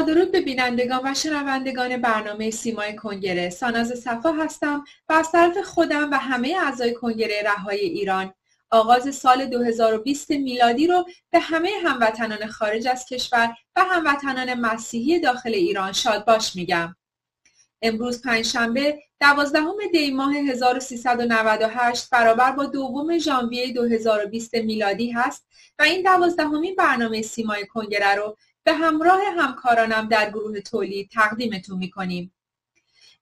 درود به بینندگان و شنوندگان برنامه سیمای کنگره ساناز صفا هستم و از طرف خودم و همه اعضای کنگره رهای ایران آغاز سال 2020 میلادی رو به همه هموطنان خارج از کشور و هموطنان مسیحی داخل ایران شاد باش میگم. امروز پنجشنبه دوازدهم دی ماه 1398 برابر با دوم ژانویه 2020 میلادی هست و این دوازدهمین برنامه سیمای کنگره رو به همراه همکارانم در گروه تولید تقدیمتون می‌کنیم.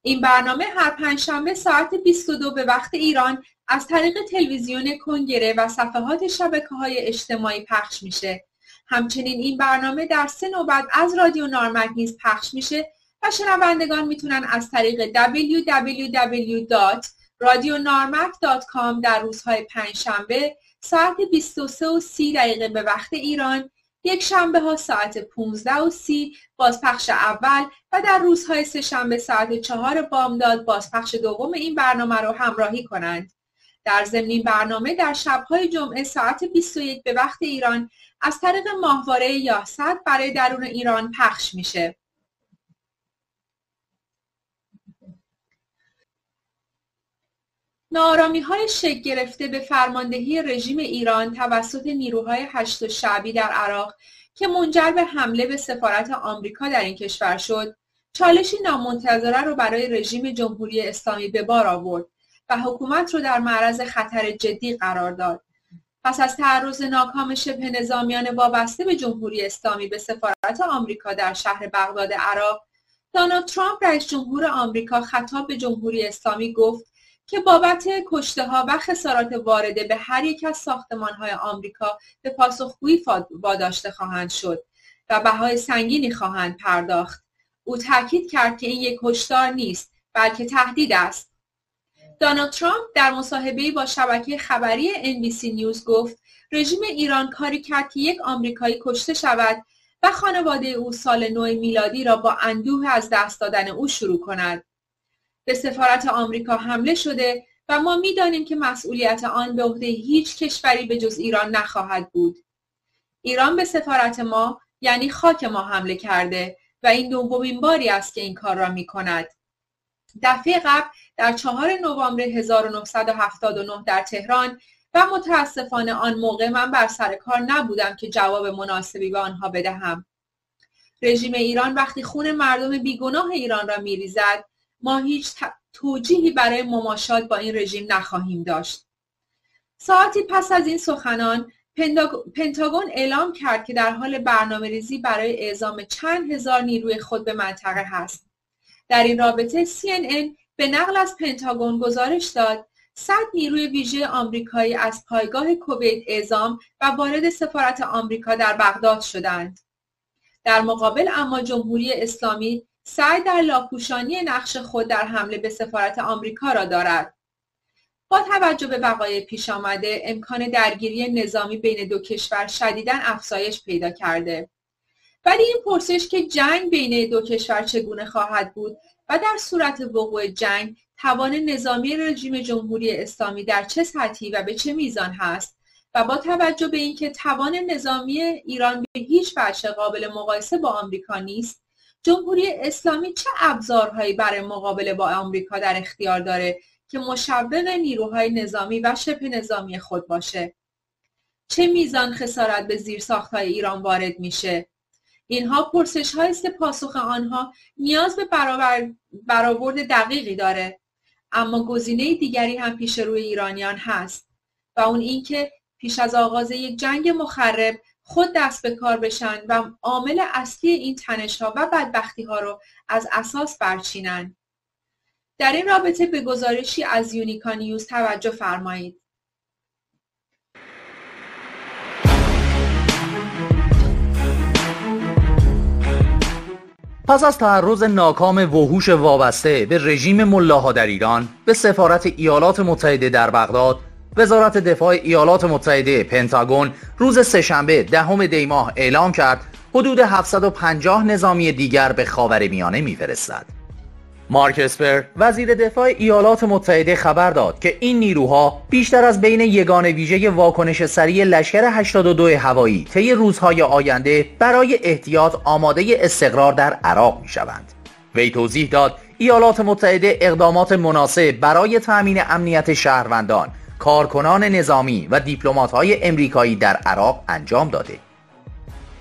این برنامه هر پنجشنبه ساعت 22 به وقت ایران از طریق تلویزیون کنگره و صفحات شبکه های اجتماعی پخش میشه. همچنین این برنامه در سه نوبت از رادیو نارمک نیز پخش میشه و شنوندگان می‌تونن از طریق www.radionarmak.com در روزهای پنجشنبه ساعت 23 و 30 دقیقه به وقت ایران یک شنبه ها ساعت 15 و 30 بازپخش اول و در روزهای سه شنبه ساعت 4 بامداد بازپخش دوم این برنامه رو همراهی کنند. در ضمن برنامه در شبهای جمعه ساعت 21 به وقت ایران از طریق ماهواره یاست برای درون ایران پخش میشه. نارامی های شک گرفته به فرماندهی رژیم ایران توسط نیروهای هشت شعبی در عراق که منجر به حمله به سفارت آمریکا در این کشور شد چالشی نامنتظره رو برای رژیم جمهوری اسلامی به بار آورد و حکومت رو در معرض خطر جدی قرار داد. پس از تعرض ناکام شبه نظامیان وابسته به جمهوری اسلامی به سفارت آمریکا در شهر بغداد عراق دونالد ترامپ رئیس جمهور آمریکا خطاب به جمهوری اسلامی گفت که بابت کشته ها و خسارات وارده به هر یک از ساختمان های آمریکا به پاسخگویی واداشته خواهند شد و بهای سنگینی خواهند پرداخت. او تاکید کرد که این یک هشدار نیست بلکه تهدید است. دونالد ترامپ در مصاحبه‌ای با شبکه خبری NBC نیوز گفت رژیم ایران کاری کرد که یک آمریکایی کشته شود و خانواده او سال نو میلادی را با اندوه از دست دادن او شروع کند. به سفارت آمریکا حمله شده و ما می‌دانیم که مسئولیت آن به عهده هیچ کشوری به جز ایران نخواهد بود. ایران به سفارت ما یعنی خاک ما حمله کرده و این دومین باری است که این کار را می کند. دفعه قبل در چهار نوامبر 1979 در تهران و متاسفانه آن موقع من بر سر کار نبودم که جواب مناسبی به آنها بدهم. رژیم ایران وقتی خون مردم بیگناه ایران را میریزد ما هیچ توجیهی برای مماشات با این رژیم نخواهیم داشت. ساعتی پس از این سخنان پنتاگون اعلام کرد که در حال برنامه ریزی برای اعزام چند هزار نیروی خود به منطقه هست. در این رابطه CNN به نقل از پنتاگون گزارش داد صد نیروی ویژه آمریکایی از پایگاه کویت اعزام و وارد سفارت آمریکا در بغداد شدند. در مقابل اما جمهوری اسلامی سعی در لاپوشانی نقش خود در حمله به سفارت آمریکا را دارد. با توجه به وقایع پیش آمده امکان درگیری نظامی بین دو کشور شدیدا افزایش پیدا کرده ولی این پرسش که جنگ بین دو کشور چگونه خواهد بود و در صورت وقوع جنگ توان نظامی رژیم جمهوری اسلامی در چه سطحی و به چه میزان هست و با توجه به اینکه توان نظامی ایران به هیچ وجه قابل مقایسه با آمریکا نیست جمهوری اسلامی چه ابزارهایی برای مقابله با آمریکا در اختیار داره که مشوق نیروهای نظامی و شبه نظامی خود باشه؟ چه میزان خسارت به زیر های ایران وارد میشه؟ اینها پرسش های پاسخ آنها نیاز به برابر برآورد دقیقی داره اما گزینه دیگری هم پیش روی ایرانیان هست و اون اینکه پیش از آغاز یک جنگ مخرب خود دست به کار بشن و عامل اصلی این تنش ها و بدبختی ها رو از اساس برچینن. در این رابطه به گزارشی از یونیکا نیوز توجه فرمایید. پس از تعرض ناکام وحوش وابسته به رژیم ملاها در ایران به سفارت ایالات متحده در بغداد وزارت دفاع ایالات متحده پنتاگون روز سهشنبه دهم دی ماه اعلام کرد حدود 750 نظامی دیگر به خاور میانه میفرستد. مارک اسپر وزیر دفاع ایالات متحده خبر داد که این نیروها بیشتر از بین یگان ویژه واکنش سریع لشکر 82 هوایی طی روزهای آینده برای احتیاط آماده استقرار در عراق می شوند. وی توضیح داد ایالات متحده اقدامات مناسب برای تأمین امنیت شهروندان، کارکنان نظامی و دیپلمات‌های امریکایی در عراق انجام داده.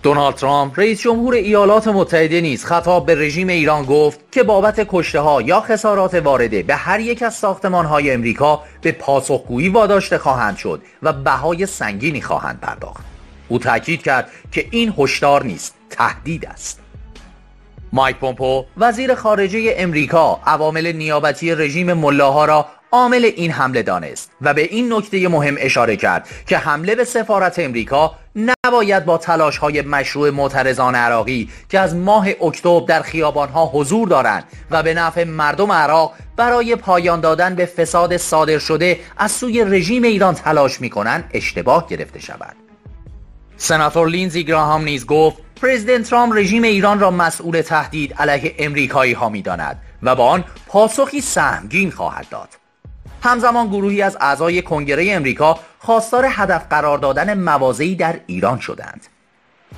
دونالد ترامپ رئیس جمهور ایالات متحده نیز خطاب به رژیم ایران گفت که بابت کشته ها یا خسارات وارده به هر یک از ساختمان های امریکا به پاسخگویی واداشته خواهند شد و بهای سنگینی خواهند پرداخت او تاکید کرد که این هشدار نیست تهدید است مایک پومپو وزیر خارجه امریکا عوامل نیابتی رژیم ملاها را عامل این حمله دانست و به این نکته مهم اشاره کرد که حمله به سفارت امریکا نباید با تلاش های مشروع معترضان عراقی که از ماه اکتبر در خیابان ها حضور دارند و به نفع مردم عراق برای پایان دادن به فساد صادر شده از سوی رژیم ایران تلاش می کنند اشتباه گرفته شود. سناتور لینزی گراهام نیز گفت پرزیدنت ترامپ رژیم ایران را مسئول تهدید علیه امریکایی ها می داند و با آن پاسخی سهمگین خواهد داد. همزمان گروهی از اعضای کنگره امریکا خواستار هدف قرار دادن مواضعی در ایران شدند.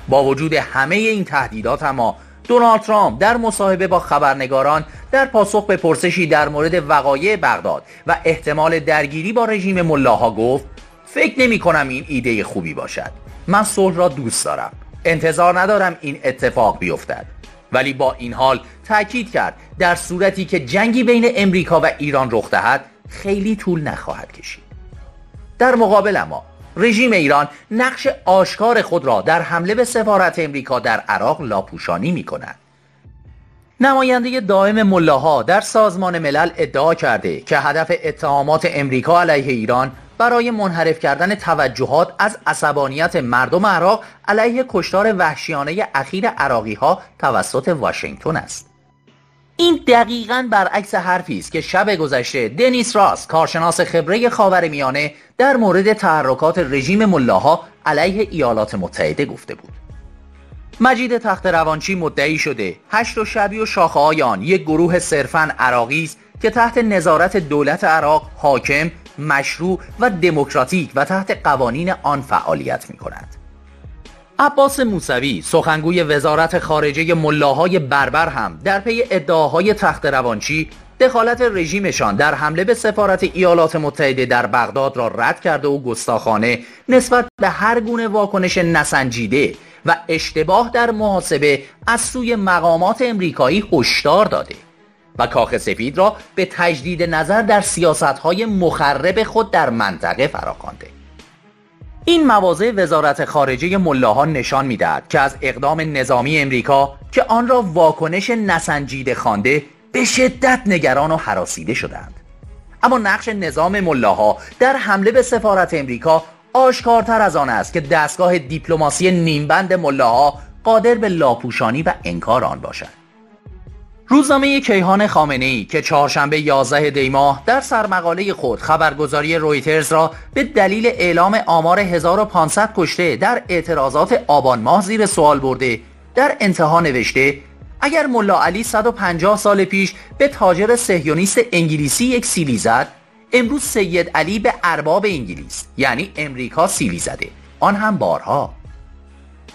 با وجود همه این تهدیدات اما دونالد ترامپ در مصاحبه با خبرنگاران در پاسخ به پرسشی در مورد وقایع بغداد و احتمال درگیری با رژیم ملاها گفت فکر نمی کنم این ایده خوبی باشد. من صلح را دوست دارم. انتظار ندارم این اتفاق بیفتد. ولی با این حال تاکید کرد در صورتی که جنگی بین امریکا و ایران رخ دهد خیلی طول نخواهد کشید در مقابل اما رژیم ایران نقش آشکار خود را در حمله به سفارت امریکا در عراق لاپوشانی می کند نماینده دائم ملاها در سازمان ملل ادعا کرده که هدف اتهامات امریکا علیه ایران برای منحرف کردن توجهات از عصبانیت مردم عراق علیه کشتار وحشیانه اخیر عراقی ها توسط واشنگتن است. این دقیقا برعکس حرفی است که شب گذشته دنیس راس کارشناس خبره خاورمیانه در مورد تحرکات رژیم ملاها علیه ایالات متحده گفته بود. مجید تخت روانچی مدعی شده هشت و شبی و شاخه آن یک گروه صرفا عراقی است که تحت نظارت دولت عراق حاکم مشروع و دموکراتیک و تحت قوانین آن فعالیت می کند. عباس موسوی سخنگوی وزارت خارجه ملاهای بربر هم در پی ادعاهای تخت روانچی دخالت رژیمشان در حمله به سفارت ایالات متحده در بغداد را رد کرده و گستاخانه نسبت به هر گونه واکنش نسنجیده و اشتباه در محاسبه از سوی مقامات امریکایی هشدار داده و کاخ سفید را به تجدید نظر در سیاستهای مخرب خود در منطقه فراخوانده. این مواضع وزارت خارجه ملاها نشان می‌دهد که از اقدام نظامی امریکا که آن را واکنش نسنجیده خوانده به شدت نگران و حراسیده شدند. اما نقش نظام ملاها در حمله به سفارت امریکا آشکارتر از آن است که دستگاه دیپلماسی نیمبند ملاها قادر به لاپوشانی و انکار آن باشد. روزنامه کیهان خامنه ای که چهارشنبه 11 دی ماه در سرمقاله خود خبرگزاری رویترز را به دلیل اعلام آمار 1500 کشته در اعتراضات آبان ماه زیر سوال برده. در انتها نوشته اگر ملا علی 150 سال پیش به تاجر سهیونیست انگلیسی یک سیلی زد امروز سید علی به ارباب انگلیس یعنی امریکا سیلی زده. آن هم بارها.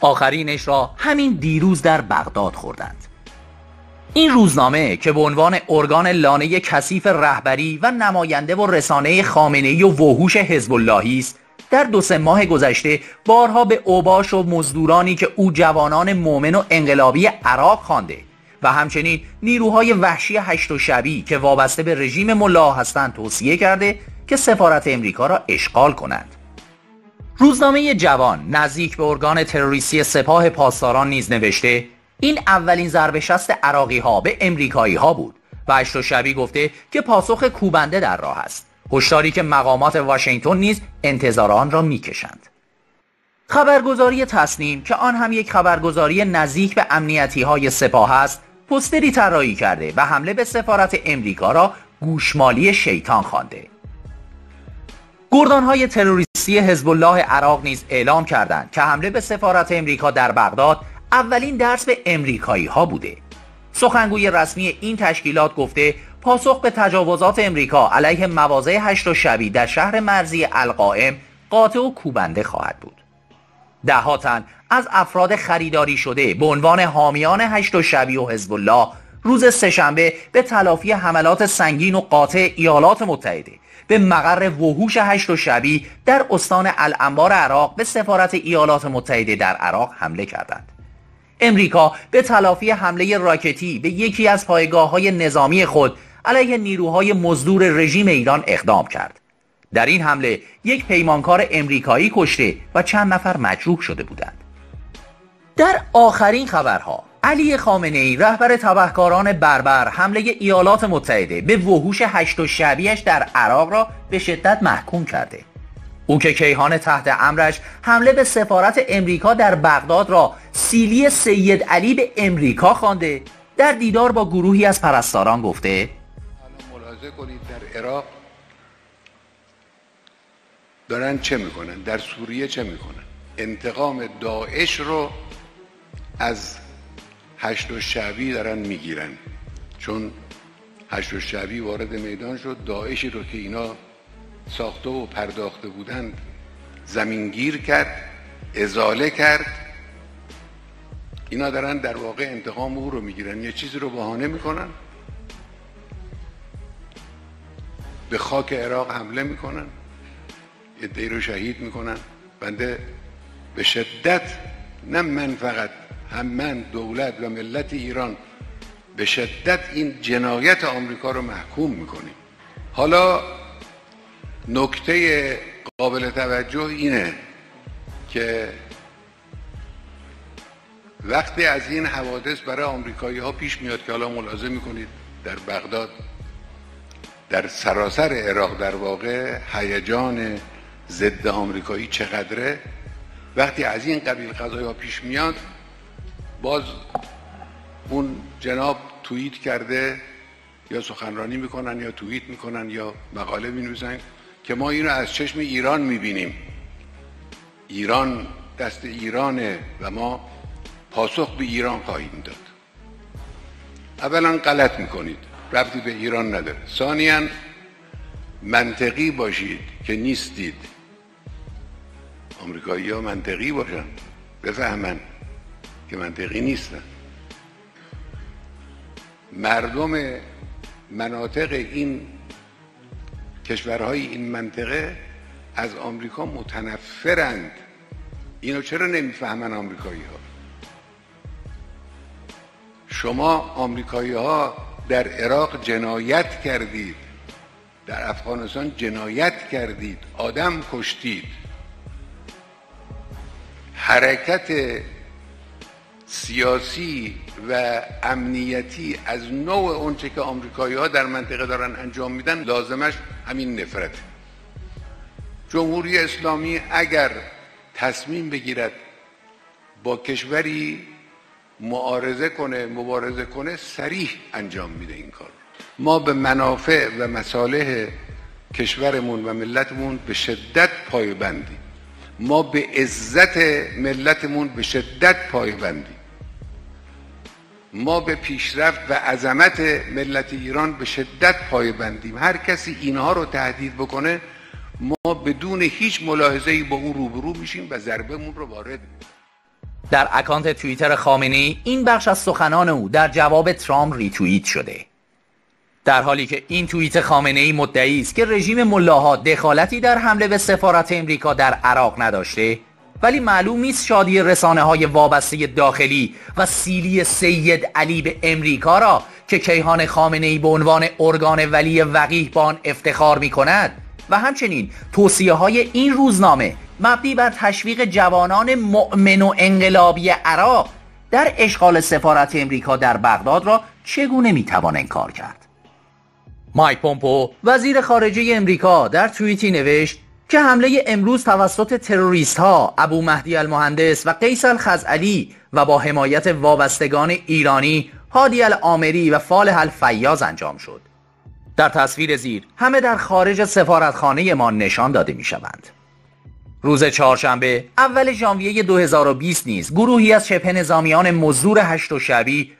آخرینش را همین دیروز در بغداد خوردند. این روزنامه که به عنوان ارگان لانه کثیف رهبری و نماینده و رسانه خامنه و وحوش حزب اللهی است در دو سه ماه گذشته بارها به اوباش و مزدورانی که او جوانان مؤمن و انقلابی عراق خوانده و همچنین نیروهای وحشی هشت و شبی که وابسته به رژیم ملا هستند توصیه کرده که سفارت امریکا را اشغال کنند. روزنامه جوان نزدیک به ارگان تروریستی سپاه پاسداران نیز نوشته این اولین ضربه شست عراقی ها به امریکایی ها بود و اشتو شبی گفته که پاسخ کوبنده در راه است. هشداری که مقامات واشنگتن نیز انتظار آن را می‌کشند. خبرگزاری تصنیم که آن هم یک خبرگزاری نزدیک به امنیتی های سپاه است پستری طراحی کرده و حمله به سفارت امریکا را گوشمالی شیطان خوانده. های تروریستی حزب الله عراق نیز اعلام کردند که حمله به سفارت امریکا در بغداد اولین درس به امریکایی ها بوده. سخنگوی رسمی این تشکیلات گفته پاسخ به تجاوزات امریکا علیه مواضع هشت و شبی در شهر مرزی القائم قاطع و کوبنده خواهد بود. دهها تن از افراد خریداری شده به عنوان حامیان هشت و شبی و حزب الله روز سهشنبه به تلافی حملات سنگین و قاطع ایالات متحده به مقر وحوش هشت و شبی در استان الانبار عراق به سفارت ایالات متحده در عراق حمله کردند. امریکا به تلافی حمله راکتی به یکی از پایگاه های نظامی خود علیه نیروهای مزدور رژیم ایران اقدام کرد. در این حمله یک پیمانکار امریکایی کشته و چند نفر مجروح شده بودند. در آخرین خبرها علی خامنه ای رهبر تبهکاران بربر حمله ایالات متحده به وحوش هشت و شبیش در عراق را به شدت محکوم کرده. او که کیهان تحت امرش حمله به سفارت امریکا در بغداد را سیلی سید علی به امریکا خوانده در دیدار با گروهی از پرستاران گفته ملاحظه کنید در عراق دارن چه می‌کنن؟ در سوریه چه می‌کنن؟ انتقام داعش رو از هشت و شعبی دارن می‌گیرن چون هشت و شعبی وارد میدان شد داعشی رو که اینا ساخته و پرداخته بودند زمینگیر کرد ازاله کرد. اینا دارن در واقع انتقام او رو می‌گیرن. یه چیزی رو بهانه می‌کنن. به خاک عراق حمله می‌کنن. یه رو شهید می‌کنن. بنده به شدت نه من فقط هم من دولت و ملت ایران به شدت این جنایت آمریکا رو محکوم می‌کنیم. حالا نکته قابل توجه اینه که وقتی از این حوادث برای آمریکایی ها پیش میاد که حالا ملاحظه می‌کنید در بغداد در سراسر عراق در واقع هیجان ضد آمریکایی چقدره؟ وقتی از این قبیل قضایی ها پیش میاد باز اون جناب توییت کرده یا سخنرانی می‌کنن یا توییت می‌کنن یا مقاله می‌نویسن. که ما اینو از چشم ایران می‌بینیم. ایران دست ایرانه و ما پاسخ به ایران خواهیم داد. اولا غلط می‌کنید. ربطی به ایران نداره. ثانیا منطقی باشید که نیستید. آمریکایی ها منطقی باشن. بفهمن که منطقی نیستن. مردم مناطق این کشورهای این منطقه از آمریکا متنفرند. اینو چرا نمی‌فهمن آمریکایی ها شما آمریکایی ها در عراق جنایت کردید. در افغانستان جنایت کردید. آدم کشتید. حرکت سیاسی و امنیتی از نوع اونچه که آمریکایی ها در منطقه دارن انجام میدن لازمش همین نفرت جمهوری اسلامی اگر تصمیم بگیرد با کشوری معارضه کنه مبارزه کنه سریح انجام میده این کار. ما به منافع و مصالح کشورمون و ملتمون به شدت پایبندیم. ما به عزت ملتمون به شدت پایبندیم. ما به پیشرفت و عظمت ملت ایران به شدت پایبندیم هر کسی اینها رو تهدید بکنه ما بدون هیچ ملاحظه‌ای با اون روبرو میشیم و ضربمون رو وارد در اکانت توییتر خامنه‌ای این بخش از سخنان او در جواب ترامپ ریتوییت شده. در حالی که این توییت خامنه ای مدعی است که رژیم ملاها دخالتی در حمله به سفارت امریکا در عراق نداشته ولی معلوم نیست شادی رسانه های وابسته داخلی و سیلی سید علی به امریکا را که کیهان خامنه ای به عنوان ارگان ولی وقیح با افتخار می کند و همچنین توصیه های این روزنامه مبنی بر تشویق جوانان مؤمن و انقلابی عراق در اشغال سفارت امریکا در بغداد را چگونه می‌توان انکار کرد؟ مایک پومپو وزیر خارجه امریکا در توییتی نوشت که حمله امروز توسط تروریست ها ابو مهدی المهندس و قیس الخزعلی و با حمایت وابستگان ایرانی هادی الامری و فالح الفیاز انجام شد. در تصویر زیر. همه در خارج سفارتخانه ما نشان داده می شوند. روز چهارشنبه اول ژانویه 2020 نیز گروهی از شبه نظامیان مزدور هشت و شبی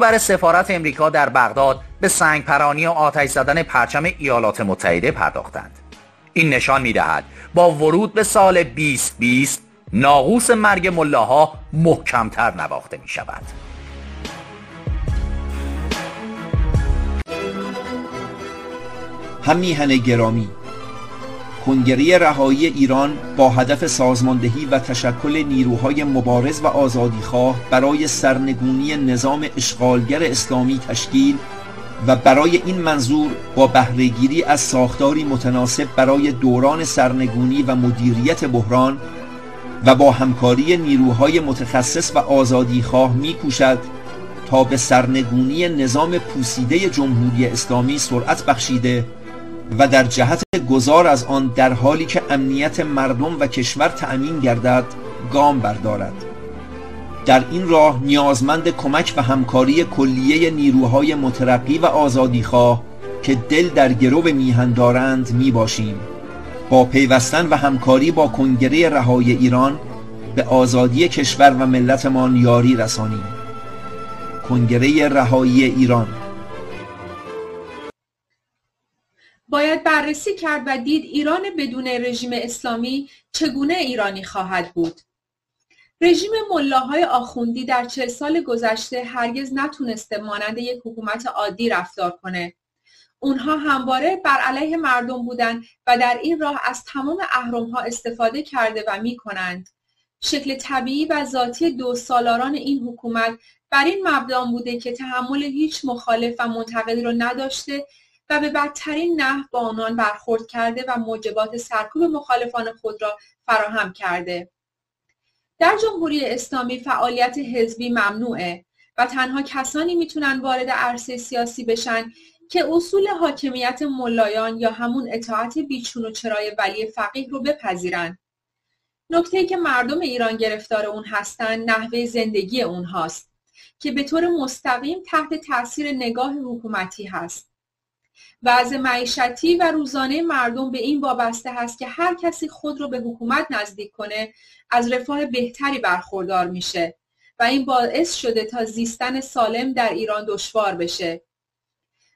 بر سفارت امریکا در بغداد به سنگ پرانی و آتش زدن پرچم ایالات متحده پرداختند. این نشان می‌دهد. با ورود به سال 2020 ناقوس مرگ ملاها محکمتر نواخته می شود هم میهن گرامی کنگره رهایی ایران با هدف سازماندهی و تشکل نیروهای مبارز و آزادیخواه برای سرنگونی نظام اشغالگر اسلامی تشکیل و برای این منظور با بهرهگیری از ساختاری متناسب برای دوران سرنگونی و مدیریت بحران و با همکاری نیروهای متخصص و آزادیخواه میکوشد تا به سرنگونی نظام پوسیده جمهوری اسلامی سرعت بخشیده و در جهت گذار از آن در حالی که امنیت مردم و کشور تأمین گردد گام بردارد. در این راه نیازمند کمک و همکاری کلیه نیروهای مترقی و آزادیخواه که دل در گرو میهن دارند می باشیم با پیوستن و همکاری با کنگره رهای ایران به آزادی کشور و ملتمان یاری رسانیم. کنگره رهایی ایران. باید بررسی کرد و دید ایران بدون رژیم اسلامی چگونه ایرانی خواهد بود؟ رژیم ملاهای آخوندی در چل سال گذشته هرگز نتونسته مانند یک حکومت عادی رفتار کنه اونها همواره بر علیه مردم بودند و در این راه از تمام اهرمها استفاده کرده و می کنند. شکل طبیعی و ذاتی دو سالاران این حکومت بر این مبدا بوده که تحمل هیچ مخالف و منتقدی رو نداشته و به بدترین نحو با آنان برخورد کرده و موجبات سرکوب مخالفان خود را فراهم کرده. در جمهوری اسلامی فعالیت حزبی ممنوعه و تنها کسانی می‌تونن وارد عرصه سیاسی بشن که اصول حاکمیت ملایان یا همون اطاعت بیچون و چرای ولی فقیه رو بپذیرن. نکته که مردم ایران گرفتار اون هستن نحوه زندگی اونهاست که به طور مستقیم تحت تاثیر نگاه حکومتی هست. وضع معیشتی و روزانه مردم به این وابسته هست که هر کسی خود رو به حکومت نزدیک کنه از رفاه بهتری برخوردار میشه و این باعث شده تا زیستن سالم در ایران دشوار بشه.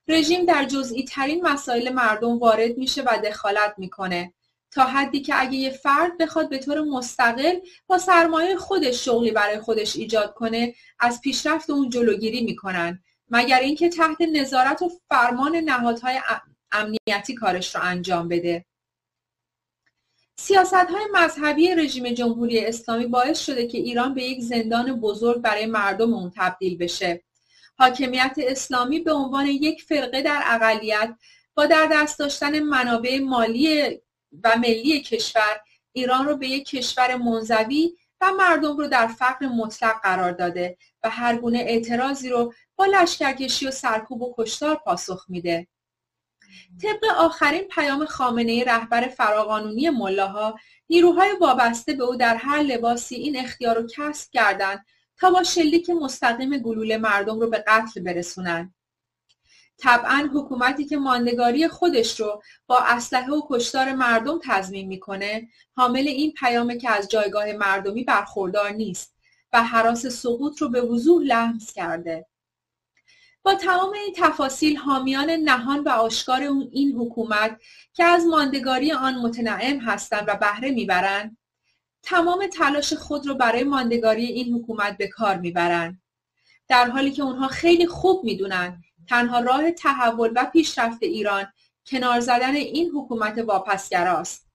رژیم در جزئی ترین مسائل مردم وارد میشه و دخالت می‌کنه تا حدی که اگه یه فرد بخواد به طور مستقل با سرمایه خودش شغلی برای خودش ایجاد کنه از پیشرفت اون جلوگیری می‌کنن مگر اینکه تحت نظارت و فرمان نهادهای امنیتی کارش رو انجام بده. سیاست های مذهبی رژیم جمهوری اسلامی باعث شده که ایران به یک زندان بزرگ برای مردم اون تبدیل بشه. حاکمیت اسلامی به عنوان یک فرقه در اقلیت با در دست داشتن منابع مالی و ملی کشور ایران رو به یک کشور منزوی و مردم رو در فقر مطلق قرار داده و هر گونه اعتراضی رو با لشکرکشی و سرکوب و کشتار پاسخ میده. طبق آخرین پیام خامنه رهبر فراقانونی ملاها نیروهای وابسته به او در هر لباسی این اختیار رو کسب کردند تا با شلیک مستقیم گلوله مردم رو به قتل برسونن. طبعا حکومتی که ماندگاری خودش رو با اسلحه و کشتار مردم تضمین می‌کنه حامل این پیامه که از جایگاه مردمی برخوردار نیست و حراس سقوط رو به وضوح لمس کرده. با تمام این تفاصیل حامیان نهان و آشکار این حکومت که از ماندگاری آن متنعم هستند و بهره می‌برند تمام تلاش خود رو برای ماندگاری این حکومت به کار می‌برند. در حالی که اونها خیلی خوب می‌دونن تنها راه تحول و پیشرفت ایران کنار زدن این حکومت واپسگراست.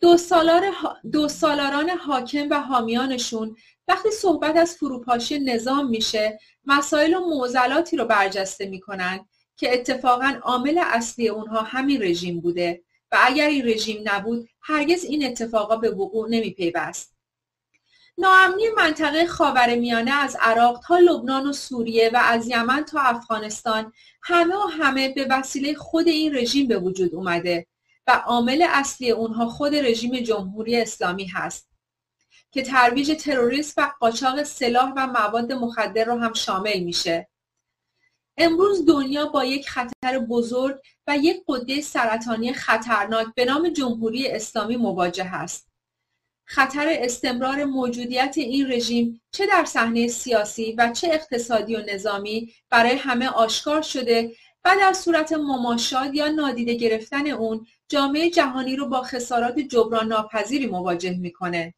دو, سالار دو سالاران حاکم و حامیانشون وقتی صحبت از فروپاشی نظام میشه مسائل و معضلاتی رو برجسته می‌کنن که اتفاقا عامل اصلی اونها همین رژیم بوده و اگر این رژیم نبود هرگز این اتفاقا به وقوع نمی پیوست. ناامنی منطقه خاورمیانه از عراق تا لبنان و سوریه و از یمن تا افغانستان همه و همه به وسیله خود این رژیم به وجود اومده و عامل اصلی اونها خود رژیم جمهوری اسلامی هست که ترویج تروریسم و قاچاق سلاح و مواد مخدر رو هم شامل میشه. امروز دنیا با یک خطر بزرگ و یک قده سرطانی خطرناک به نام جمهوری اسلامی مواجه است. خطر استمرار موجودیت این رژیم چه در صحنه سیاسی و چه اقتصادی و نظامی برای همه آشکار شده و در صورت مماشات یا نادیده گرفتن اون جامعه جهانی رو با خسارات جبران ناپذیری مواجه می‌کنه.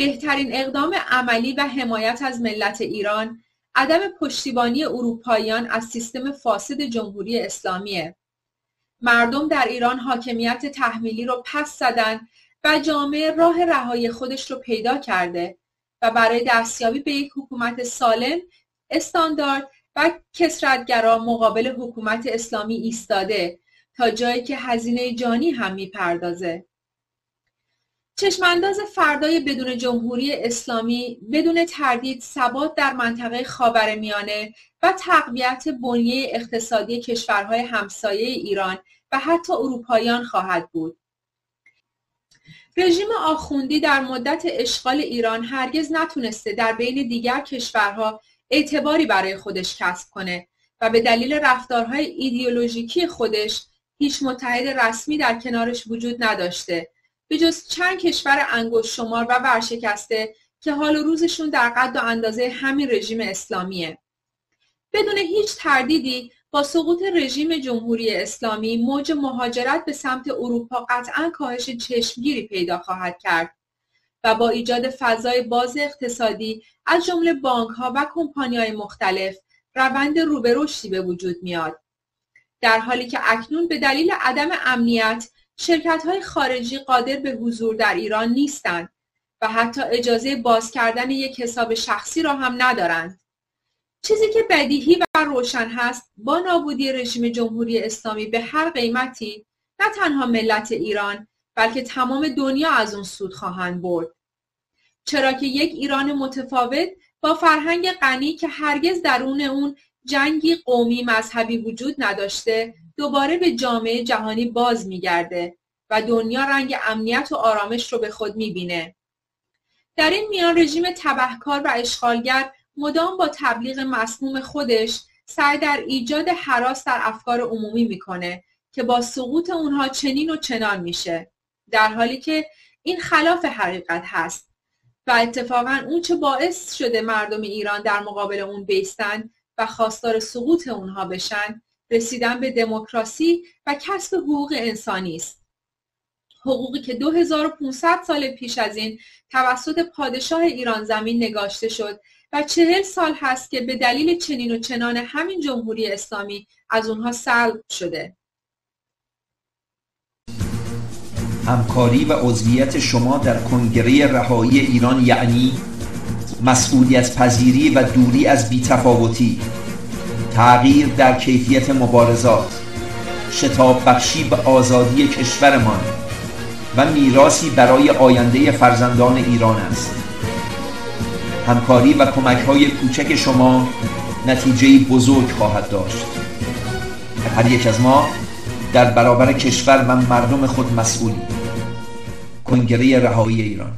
بهترین اقدام عملی و حمایت از ملت ایران عدم پشتیبانی اروپاییان از سیستم فاسد جمهوری اسلامیه. مردم در ایران حاکمیت تحمیلی رو پس زدن و جامعه راه رهایی خودش رو پیدا کرده و برای دستیابی به یک حکومت سالم استاندارد و کسرتگرا مقابل حکومت اسلامی ایستاده تا جایی که هزینه جانی هم می‌پردازه چشمانداز فردای بدون جمهوری اسلامی بدون تردید ثبات در منطقه خاورمیانه و تقویت بنیه اقتصادی کشورهای همسایه ایران و حتی اروپاییان خواهد بود. رژیم آخوندی در مدت اشغال ایران هرگز نتونسته در بین دیگر کشورها اعتباری برای خودش کسب کنه و به دلیل رفتارهای ایدئولوژیکی خودش هیچ متحد رسمی در کنارش وجود نداشته به جز چند کشور انگشت شمار و ورشکسته که حال و روزشون در قد و اندازه همین رژیم اسلامیه. بدون هیچ تردیدی با سقوط رژیم جمهوری اسلامی موج مهاجرت به سمت اروپا قطعا کاهش چشمگیری پیدا خواهد کرد و با ایجاد فضای باز اقتصادی از جمله بانک ها و کمپانی های مختلف روند رو به رشدی به وجود میاد. در حالی که اکنون به دلیل عدم امنیت شرکت های خارجی قادر به حضور در ایران نیستند و حتی اجازه باز کردن یک حساب شخصی را هم ندارند. چیزی که بدیهی و روشن هست با نابودی رژیم جمهوری اسلامی به هر قیمتی نه تنها ملت ایران بلکه تمام دنیا از اون سود خواهند برد. چرا که یک ایران متفاوت با فرهنگ غنی که هرگز درون اون جنگی قومی مذهبی وجود نداشته دوباره به جامعه جهانی باز میگرده و دنیا رنگ امنیت و آرامش رو به خود می‌بینه. در این میان رژیم تبهکار و اشغالگر مدام با تبلیغ مسموم خودش سعی در ایجاد حراس در افکار عمومی می‌کنه که با سقوط اونها چنین و چنان میشه در حالی که این خلاف حقیقت هست و اتفاقا اون چه باعث شده مردم ایران در مقابل اون بیستن و خواستار سقوط اونها بشن رسیدن به دموکراسی و کسب حقوق انسانی است. حقوقی که 2500 سال پیش از این توسط پادشاه ایران زمین نگاشته شد و چهل سال هست که به دلیل چنین و چنان همین جمهوری اسلامی از اونها سلب شده. همکاری و عضویت شما در کنگره رهایی ایران یعنی مسئولیت پذیری و دوری از بیتفاوتی. تغییر در کیفیت مبارزات شتاب بخشی به آزادی کشورمان و میراسی برای آینده فرزندان ایران است. همکاری و کمک های کوچک شما نتیجه بزرگ خواهد داشت. هر یک از ما در برابر کشور و مردم خود مسئولی کنگره رهایی ایران.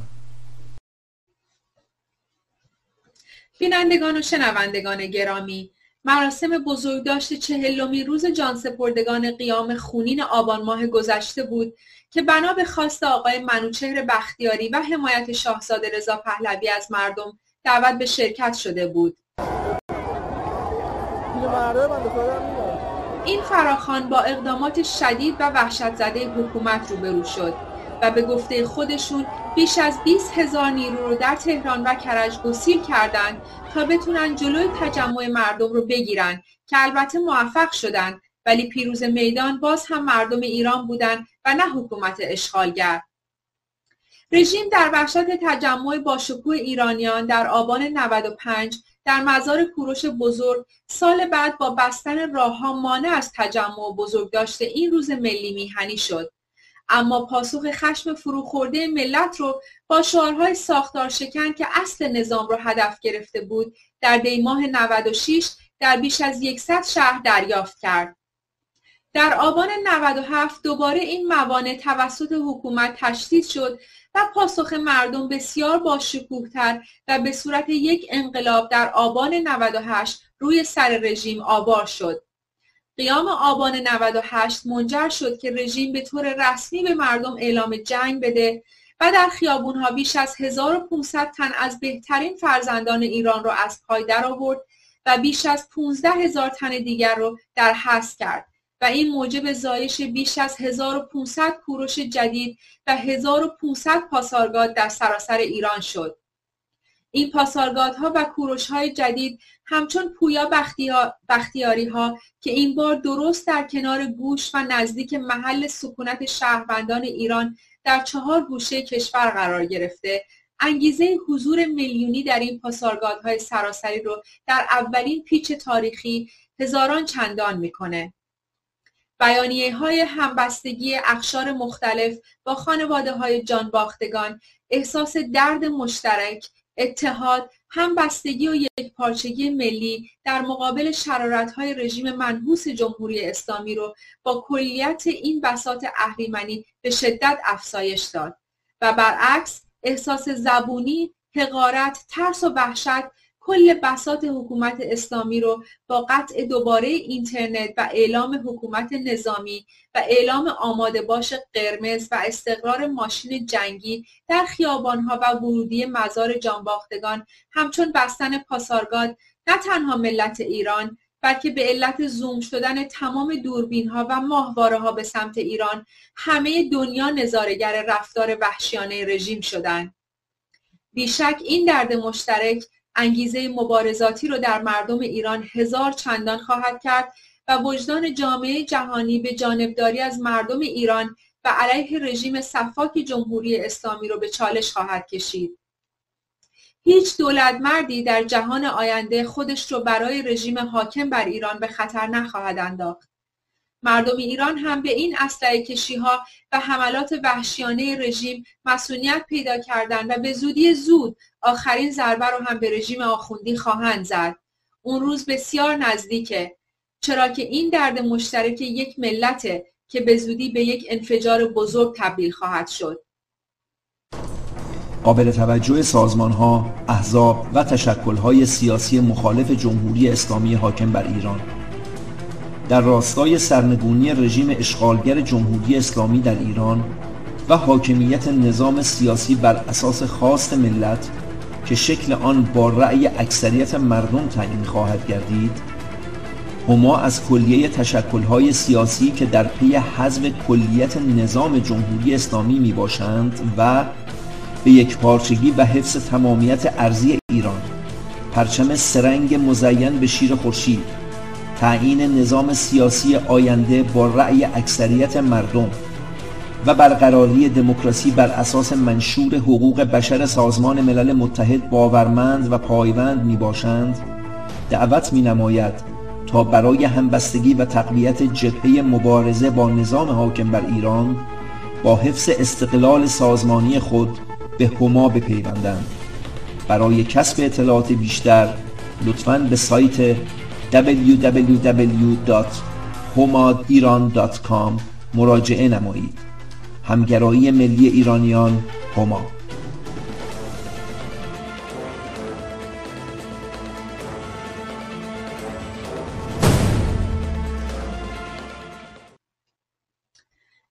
بینندگان و شنوندگان گرامی مراسم بزرگداشت چهلمین روز جانسپردگان قیام خونین آبان ماه گذشته بود که بنا به خواست آقای منوچهر بختیاری و حمایت شاهزاده رضا پهلوی از مردم دعوت به شرکت شده بود. این فراخان با اقدامات شدید و وحشت زده حکومت روبرو شد. و به گفته خودشون بیش از 20 هزار نیرو رو در تهران و کرج گسیل کردند تا بتونن جلوی تجمع مردم رو بگیرن که البته موفق شدند ولی پیروز میدان باز هم مردم ایران بودند و نه حکومت اشغالگر. رژیم در وحشت تجمع باشکوه ایرانیان در آبان 95 در مزار کوروش بزرگ سال بعد با بستن راهها مانع از تجمع بزرگ داشته این روز ملی میهنی شد. اما پاسخ خشم فروخورده ملت رو با شعارهای ساختار شکن که اصل نظام رو هدف گرفته بود در دیماه 96 در بیش از 100 شهر دریافت کرد. در آبان 97 دوباره این موانع توسط حکومت تشدید شد و پاسخ مردم بسیار با تر و به صورت یک انقلاب در آبان 98 روی سر رژیم آوار شد. قیام آبان 98 منجر شد که رژیم به طور رسمی به مردم اعلام جنگ بده و در خیابونها بیش از 1500 تن از بهترین فرزندان ایران را از پای درآورد و بیش از 15 هزار تن دیگر را در حس کرد و این موجب زایش بیش از 1500 کوروش جدید و 1500 پاسارگاد در سراسر ایران شد. این پاسارگادها و کوروش های جدید همچون پویا بختیاری ها که این بار درست در کنار گوش و نزدیک محل سکونت شهروندان ایران در چهار گوشه کشور قرار گرفته انگیزه حضور میلیونی در این پاسارگادهای سراسری رو در اولین پیچ تاریخی هزاران چندان می‌کنه. بیانیه های همبستگی اخشار مختلف با خانواده های جانباختگان احساس درد مشترک اتحاد همبستگی و یک پارچگی ملی در مقابل های رژیم منحوس جمهوری اسلامی رو با کلیت این بساط اهریمنی به شدت افزایش داد. و برعکس احساس زبونی، حقارت، ترس و وحشت کل بسات حکومت اسلامی رو با قطع دوباره اینترنت و اعلام حکومت نظامی و اعلام آماده باش قرمز و استقرار ماشین جنگی در خیابانها و ورودی مزار جانباختگان همچون بستن پاسارگاد نه تنها ملت ایران بلکه به علت زوم شدن تمام دوربین ها و ماهواره ها به سمت ایران همه دنیا نظارگر رفتار وحشیانه رژیم شدند. بیشک این درد مشترک انگیزه مبارزاتی رو در مردم ایران هزار چندان خواهد کرد و وجدان جامعه جهانی به جانبداری از مردم ایران و علیه رژیم صفاک جمهوری اسلامی رو به چالش خواهد کشید. هیچ دولت مردی در جهان آینده خودش رو برای رژیم حاکم بر ایران به خطر نخواهد انداخت. مردم ایران هم به این اسلحه کشی ها و حملات وحشیانه رژیم مسئولیت پیدا کردند و به زودی زود آخرین ضربه رو هم به رژیم آخوندی خواهند زد. اون روز بسیار نزدیکه چرا که این درد مشترک یک ملته که به زودی به یک انفجار بزرگ تبدیل خواهد شد. قابل توجه سازمان ها، احزاب و تشکل های سیاسی مخالف جمهوری اسلامی حاکم بر ایران در راستای سرنگونی رژیم اشغالگر جمهوری اسلامی در ایران و حاکمیت نظام سیاسی بر اساس خواست ملت که شکل آن با رأی اکثریت مردم تعیین خواهد گردید هما از کلیه تشکلهای سیاسی که در پی حزب کلیت نظام جمهوری اسلامی می باشند و به یک پارچگی و حفظ تمامیت ارزی ایران پرچم سرنگ مزین به شیر خورشید تعیین نظام سیاسی آینده با رأی اکثریت مردم و برقراری دموکراسی بر اساس منشور حقوق بشر سازمان ملل متحد باورمند و پایوند می باشند دعوت می نماید تا برای همبستگی و تقویت جبهه مبارزه با نظام حاکم بر ایران با حفظ استقلال سازمانی خود به هما بپیوندند. برای کسب اطلاعات بیشتر لطفاً به سایت www.homadiran.com مراجعه نمایید. همگرایی ملی ایرانیان هما.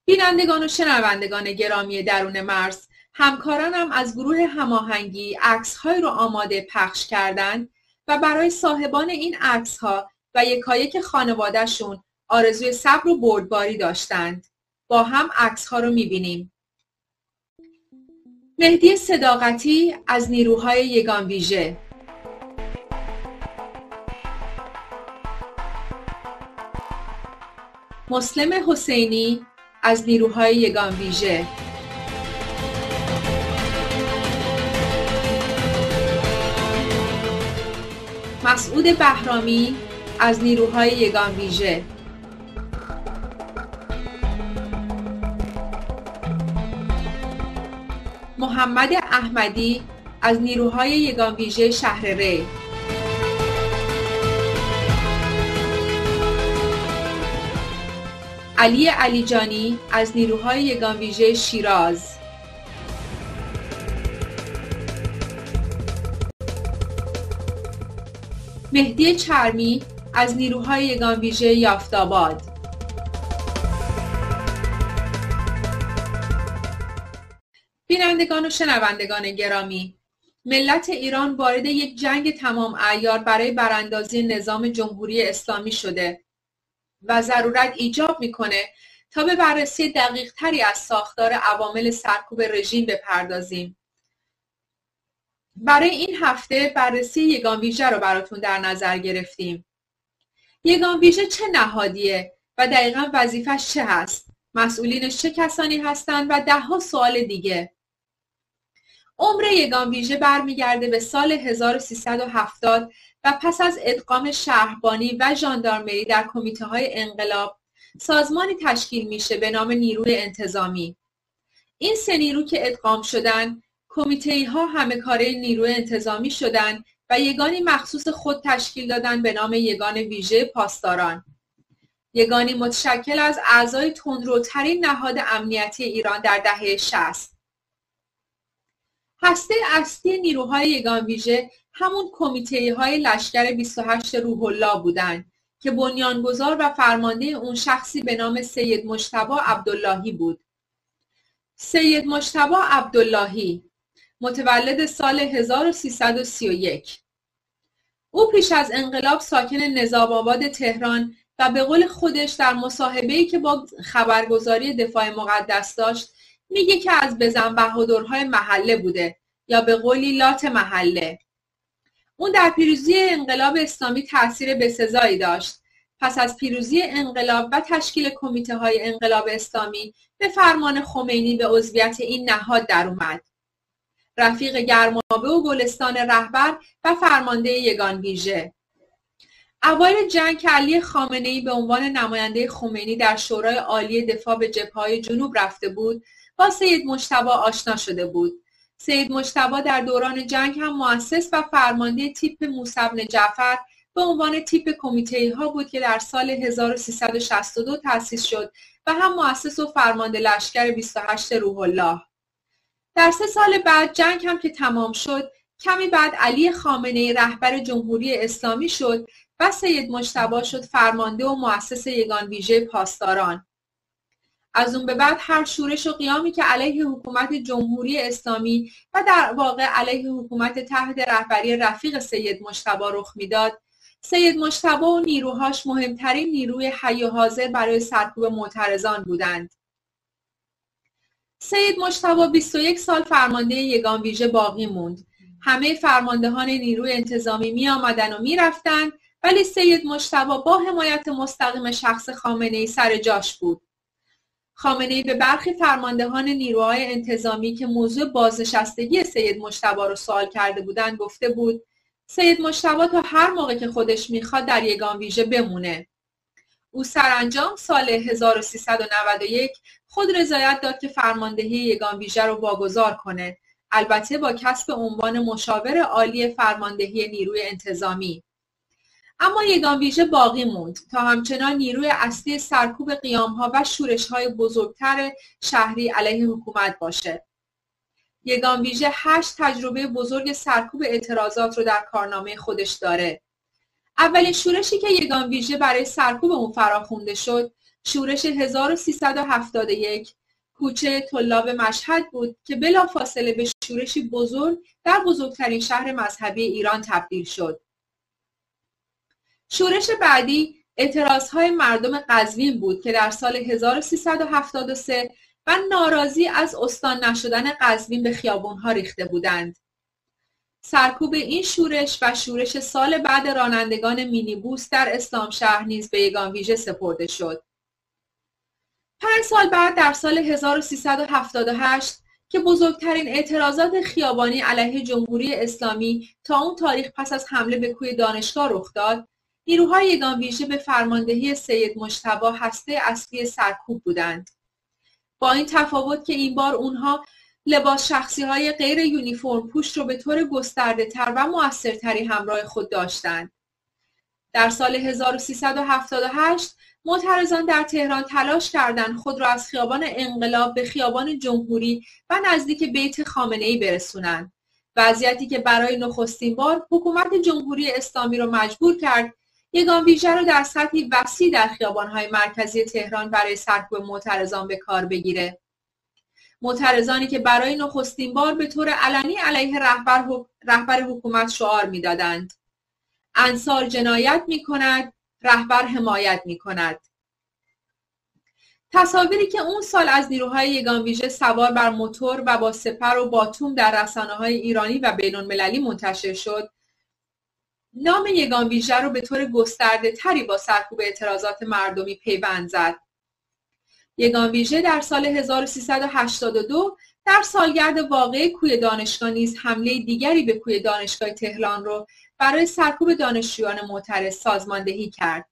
بینندگان و شنوندگان گرامی درون مرز همکارانم از گروه هماهنگی عکسهایی رو آماده پخش کردند و برای صاحبان این عکس ها و یکایک خانوادهشون آرزوی صبر و بردباری داشتند. با هم عکس ها رو می‌بینیم. مهدی صداقتی از نیروهای یگان ویژه مسلم حسینی از نیروهای یگان ویژه مسعود بهرامی از نیروهای یگان ویژه. محمد احمدی از نیروهای یگان ویژه شهر ری. علی علیجانی از نیروهای یگان ویژه شیراز. مهدی چرمی از نیروهای یگان ویژه یافتاباد. بینندگان و شنوندگان گرامی ملت ایران وارد یک جنگ تمام ایار برای براندازی نظام جمهوری اسلامی شده و ضرورت ایجاب می‌کنه تا به بررسی دقیق تری از ساختار عوامل سرکوب رژیم بپردازیم. برای این هفته بررسی یگان ویژه رو براتون در نظر گرفتیم. یگان ویژه چه نهادیه و دقیقا وظیفش چه هست؟ مسئولینش چه کسانی هستند و دهها سوال دیگه. عمر یگان ویژه برمیگرده به سال 1370 و پس از ادغام شهربانی و ژاندارمری در کمیته های انقلاب سازمانی تشکیل میشه به نام نیروی انتظامی. این سه نیرو که ادغام شدن کمیته ها همه کاره نیروی انتظامی شدن و یگانی مخصوص خود تشکیل دادن به نام یگان ویژه پاسداران. یگانی متشکل از اعضای تندروترین نهاد امنیتی ایران در دهه 60 هسته اصلی نیروهای یگان ویژه همون کمیته های لشکر 28 روح الله بودند که بنیانگذار و فرمانده اون شخصی به نام سید مشتبا عبداللهی بود. سید مشتبا عبداللهی متولد سال 1331 او پیش از انقلاب ساکن نظام آباد تهران و به قول خودش در مصاحبه‌ای که با خبرگزاری دفاع مقدس داشت میگه که از بزن بهادرهای محله بوده یا به قولی لات محله. اون در پیروزی انقلاب اسلامی تاثیر بسزایی داشت. پس از پیروزی انقلاب و تشکیل کمیته های انقلاب اسلامی به فرمان خمینی به عضویت این نهاد در اومد. رفیق گرمابه و گلستان رهبر و فرمانده یگان ویژه. اوایل جنگ که علی خامنه ای به عنوان نماینده خمینی در شورای عالی دفاع به جبهه جنوب رفته بود با سید مشتبا آشنا شده بود. سید مشتبا در دوران جنگ هم مؤسس و فرمانده تیپ موسبن جعفر به عنوان تیپ کمیته ها بود که در سال 1362 تأسیس شد و هم مؤسس و فرمانده لشکر 28 روح الله. در سه سال بعد جنگ هم که تمام شد کمی بعد علی خامنه رهبر جمهوری اسلامی شد و سید مجتبا شد فرمانده و مؤسس یگان ویژه پاسداران. از اون به بعد هر شورش و قیامی که علیه حکومت جمهوری اسلامی و در واقع علیه حکومت تحت رهبری رفیق سید مجتبا رخ می‌داد سید مجتبا و نیروهاش مهمترین نیروی حی حاضر برای سرکوب معترضان بودند. سید مجتبا 21 سال فرمانده یگان ویژه باقی موند. همه فرماندهان نیروی انتظامی می آمدن و می رفتن ولی سید مجتبا با حمایت مستقیم شخص خامنه ای سر جاش بود. خامنه ای به برخی فرماندهان نیروهای انتظامی که موضوع بازنشستگی سید مجتبا رو سوال کرده بودند گفته بود سید مجتبا تا هر موقع که خودش می‌خواد در یگان ویژه بمونه. او سرانجام سال 1391 خود رضایت داد که فرماندهی یگان ویژه رو واگذار کنه. البته با کسب عنوان مشاور عالی فرماندهی نیروی انتظامی. اما یگان ویژه باقی موند تا همچنان نیروی اصلی سرکوب ها و شورش های بزرگتر شهری علیه حکومت باشه. یگان ویژه هشت تجربه بزرگ سرکوب اعتراضات رو در کارنامه خودش داره. اولین شورشی که یگان ویژه برای سرکوب اون فراخونده شد شورش 1371 کوچه طلاب مشهد بود که بلا فاصله به شورشی بزرگ در بزرگترین شهر مذهبی ایران تبدیل شد. شورش بعدی اعتراض مردم قزوین بود که در سال 1373 و ناراضی از استان نشدن قزوین به خیابون ریخته بودند. سرکوب این شورش و شورش سال بعد رانندگان مینیبوس در اسلام شهر نیز به یگان ویژه سپرده شد. پنج سال بعد در سال 1378 که بزرگترین اعتراضات خیابانی علیه جمهوری اسلامی تا اون تاریخ پس از حمله به کوی دانشگاه رخ داد نیروهای یگان ویژه به فرماندهی سید مشتبا هسته اصلی سرکوب بودند با این تفاوت که این بار اونها لباس شخصی های غیر یونیفرم پوش رو به طور گسترده تر و موثرتری همراه خود داشتند. در سال 1378 معترضان در تهران تلاش کردند خود را از خیابان انقلاب به خیابان جمهوری و نزدیک بیت خامنه ای برسونند. وضعیتی که برای نخستین بار حکومت جمهوری اسلامی را مجبور کرد یگان ویژه را در سطحی وسیع در خیابانهای مرکزی تهران برای سرکوب معترضان به کار بگیره معترضانی که برای نخستین بار به طور علنی علیه رهبر, رهبر حکومت شعار می‌دادند. انصار جنایت می کند رهبر حمایت می کند تصاویری که اون سال از نیروهای یگان ویژه سوار بر موتور و با سپر و باتوم در رسانه های ایرانی و بین المللی منتشر شد نام یگان ویژه رو به طور گسترده تری با سرکوب اعتراضات مردمی پیوند زد. یگان ویژه در سال 1382 در سالگرد واقع کوی دانشگاه نیز حمله دیگری به کوی دانشگاه تهران رو برای سرکوب دانشجویان معترض سازماندهی کرد.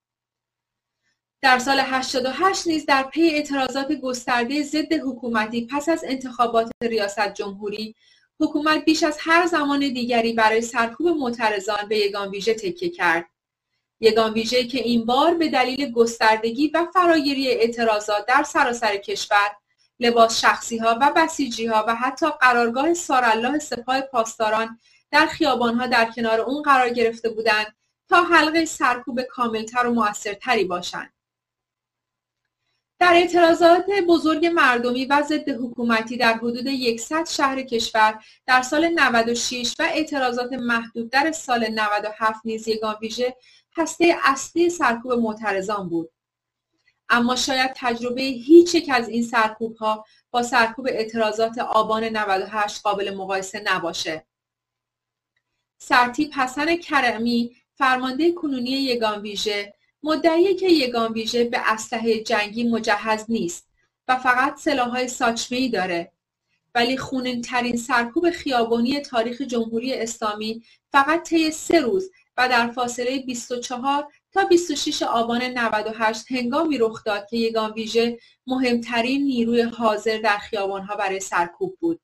در سال 88 نیز در پی اعتراضات گسترده ضد حکومتی پس از انتخابات ریاست جمهوری حکومت بیش از هر زمان دیگری برای سرکوب معترضان به یگان ویژه تکیه کرد. یگان ویژه که این بار به دلیل گستردگی و فراگیری اعتراضات در سراسر کشور لباس شخصی ها و بسیجی ها و حتی قرارگاه سارالله سپاه پاسداران در خیابان ها در کنار اون قرار گرفته بودند تا حلقه سرکوب کاملتر و موثرتری باشند. در اعتراضات بزرگ مردمی و ضد حکومتی در حدود 100 شهر کشور در سال 96 و اعتراضات محدود در سال 97 نیز یگان ویژه هسته اصلی سرکوب معترضان بود. اما شاید تجربه هیچ یک از این سرکوب ها با سرکوب اعتراضات آبان 98 قابل مقایسه نباشه. سرتیب حسن کرمی فرمانده کنونی یگان ویژه مدعی که یگان ویژه به اسلحه جنگی مجهز نیست و فقط سلاحهای ای داره ولی خونین ترین سرکوب خیابانی تاریخ جمهوری اسلامی فقط طی سه روز در فاصله 24 تا 26 آبان 98 هنگامی رخ داد که یگان ویژه مهمترین نیروی حاضر در خیابانها برای سرکوب بود.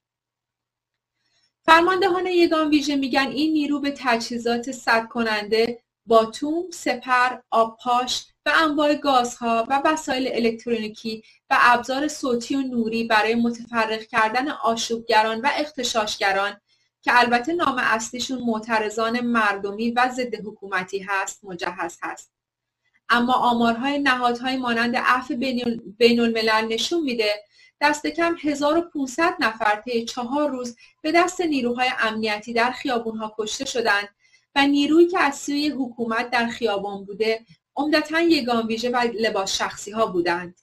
فرماندهان یگان ویژه میگن این نیرو به تجهیزات صد کننده باتوم، سپر، آبپاش و انواع گازها و وسایل الکترونیکی و ابزار صوتی و نوری برای متفرق کردن آشوبگران و اختشاشگران که البته نام اصلیشون معترضان مردمی و ضد حکومتی هست مجهز هست اما آمارهای نهادهای مانند عفو بین الملل نشون میده دست کم 1500 نفر طی چهار روز به دست نیروهای امنیتی در خیابونها کشته شدند و نیرویی که از سوی حکومت در خیابان بوده عمدتا یگان ویژه و لباس شخصی ها بودند.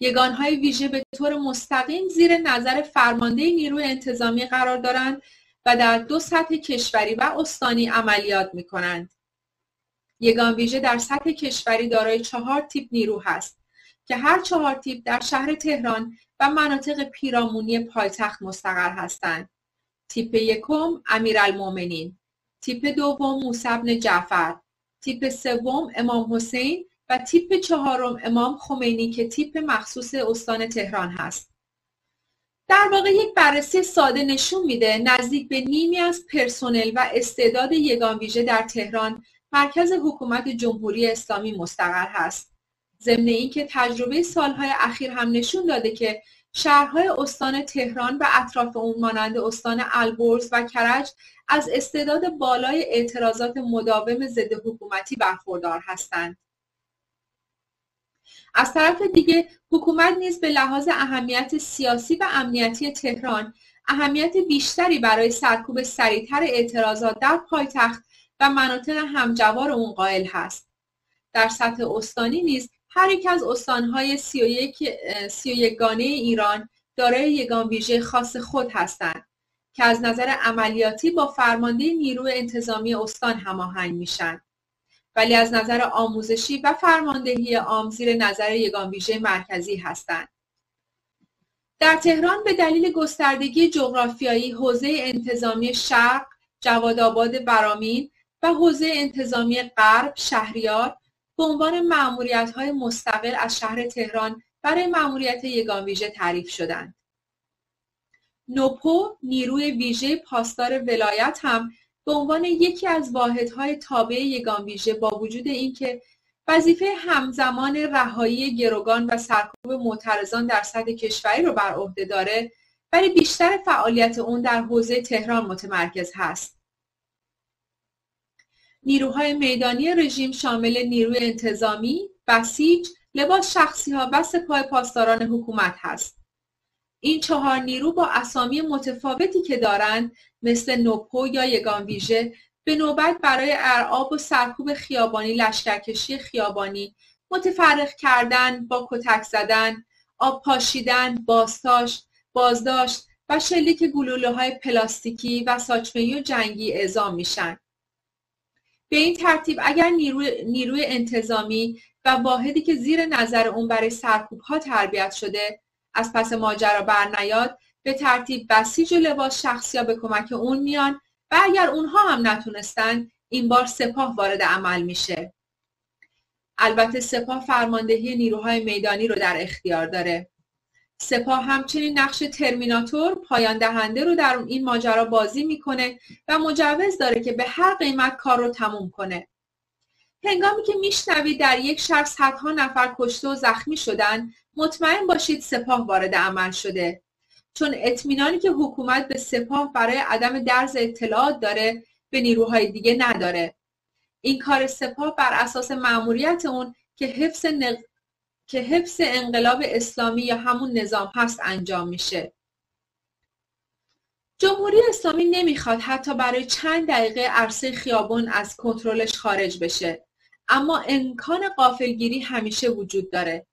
یگانهای ویژه به طور مستقیم زیر نظر فرمانده نیروی انتظامی قرار دارند و در دو سطح کشوری و استانی عملیات می کنند. یگان ویژه در سطح کشوری دارای چهار تیپ نیرو هست که هر چهار تیپ در شهر تهران و مناطق پیرامونی پایتخت مستقر هستند. تیپ یکم امیرالمؤمنین، تیپ دوم موسی جعفر، تیپ سوم امام حسین و تیپ چهارم امام خمینی که تیپ مخصوص استان تهران هست. در واقع یک بررسی ساده نشون میده نزدیک به نیمی از پرسنل و استعداد یگان ویژه در تهران مرکز حکومت جمهوری اسلامی مستقر هست. ضمن اینکه تجربه سالهای اخیر هم نشون داده که شهرهای استان تهران و اطراف اون مانند استان البرز و کرج از استعداد بالای اعتراضات مداوم ضد حکومتی برخوردار هستند. از طرف دیگه حکومت نیز به لحاظ اهمیت سیاسی و امنیتی تهران اهمیت بیشتری برای سرکوب سریعتر اعتراضات در پایتخت و مناطق همجوار اون قائل هست. در سطح استانی نیز هر یک از استانهای 31 گانه ایران دارای یگان ویژه خاص خود هستند که از نظر عملیاتی با فرمانده نیروی انتظامی استان هماهنگ میشن ولی از نظر آموزشی و فرماندهی عام زیر نظر یگان ویژه مرکزی هستند در تهران به دلیل گستردگی جغرافیایی حوزه انتظامی شرق جوادآباد برامین و حوزه انتظامی غرب شهریار به عنوان معمولیت های مستقل از شهر تهران برای معمولیت یگان ویژه تعریف شدند. نوپو نیروی ویژه پاسدار ولایت هم به عنوان یکی از واحدهای تابع یگان ویژه با وجود اینکه وظیفه همزمان رهایی گروگان و سرکوب معترضان در سطح کشوری رو بر عهده داره ولی بیشتر فعالیت اون در حوزه تهران متمرکز هست. نیروهای میدانی رژیم شامل نیروی انتظامی، بسیج، لباس شخصی ها و سپاه پاسداران حکومت هست. این چهار نیرو با اسامی متفاوتی که دارند مثل نوپو یا یگان ویژه به نوبت برای ارعاب و سرکوب خیابانی لشکرکشی خیابانی متفرق کردن با کتک زدن آب پاشیدن باستاش بازداشت و شلیک گلوله های پلاستیکی و ساچمهی و جنگی اعزام میشن. به این ترتیب اگر نیروی, نیروی انتظامی و واحدی که زیر نظر اون برای سرکوب ها تربیت شده از پس ماجرا برنیاد به ترتیب بسیج لباس شخصی به کمک اون میان و اگر اونها هم نتونستن این بار سپاه وارد عمل میشه. البته سپاه فرماندهی نیروهای میدانی رو در اختیار داره. سپاه همچنین نقش ترمیناتور پایان دهنده رو در این ماجرا بازی می‌کنه و مجوز داره که به هر قیمت کار رو تموم کنه. هنگامی که میشنوید در یک شب صدها نفر کشته و زخمی شدن مطمئن باشید سپاه وارد عمل شده. چون اطمینانی که حکومت به سپاه برای عدم درز اطلاعات داره به نیروهای دیگه نداره. این کار سپاه بر اساس مأموریت اون که حفظ, که حفظ انقلاب اسلامی یا همون نظام هست انجام میشه. جمهوری اسلامی نمی‌خواد حتی برای چند دقیقه عرصه خیابون از کنترلش خارج بشه. اما امکان قافلگیری همیشه وجود داره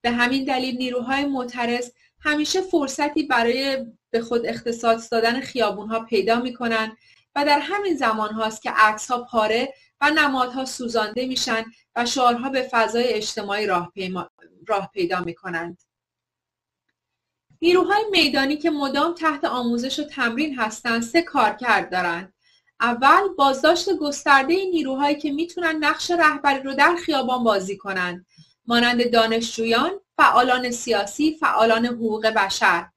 به همین دلیل نیروهای معترض همیشه فرصتی برای به خود اختصاص دادن خیابون ها پیدا می‌کنن و در همین زمان هاست که عکس ها پاره و نمادها سوزانده میشن و شعارها به فضای اجتماعی راه, راه پیدا می‌کنند. نیروهای میدانی که مدام تحت آموزش و تمرین هستند سه کارکرد دارند. اول بازداشت گسترده نیروهایی که می‌تونن نقش رهبری رو در خیابان بازی کنند مانند دانشجویان، فعالان سیاسی، فعالان حقوق بشر.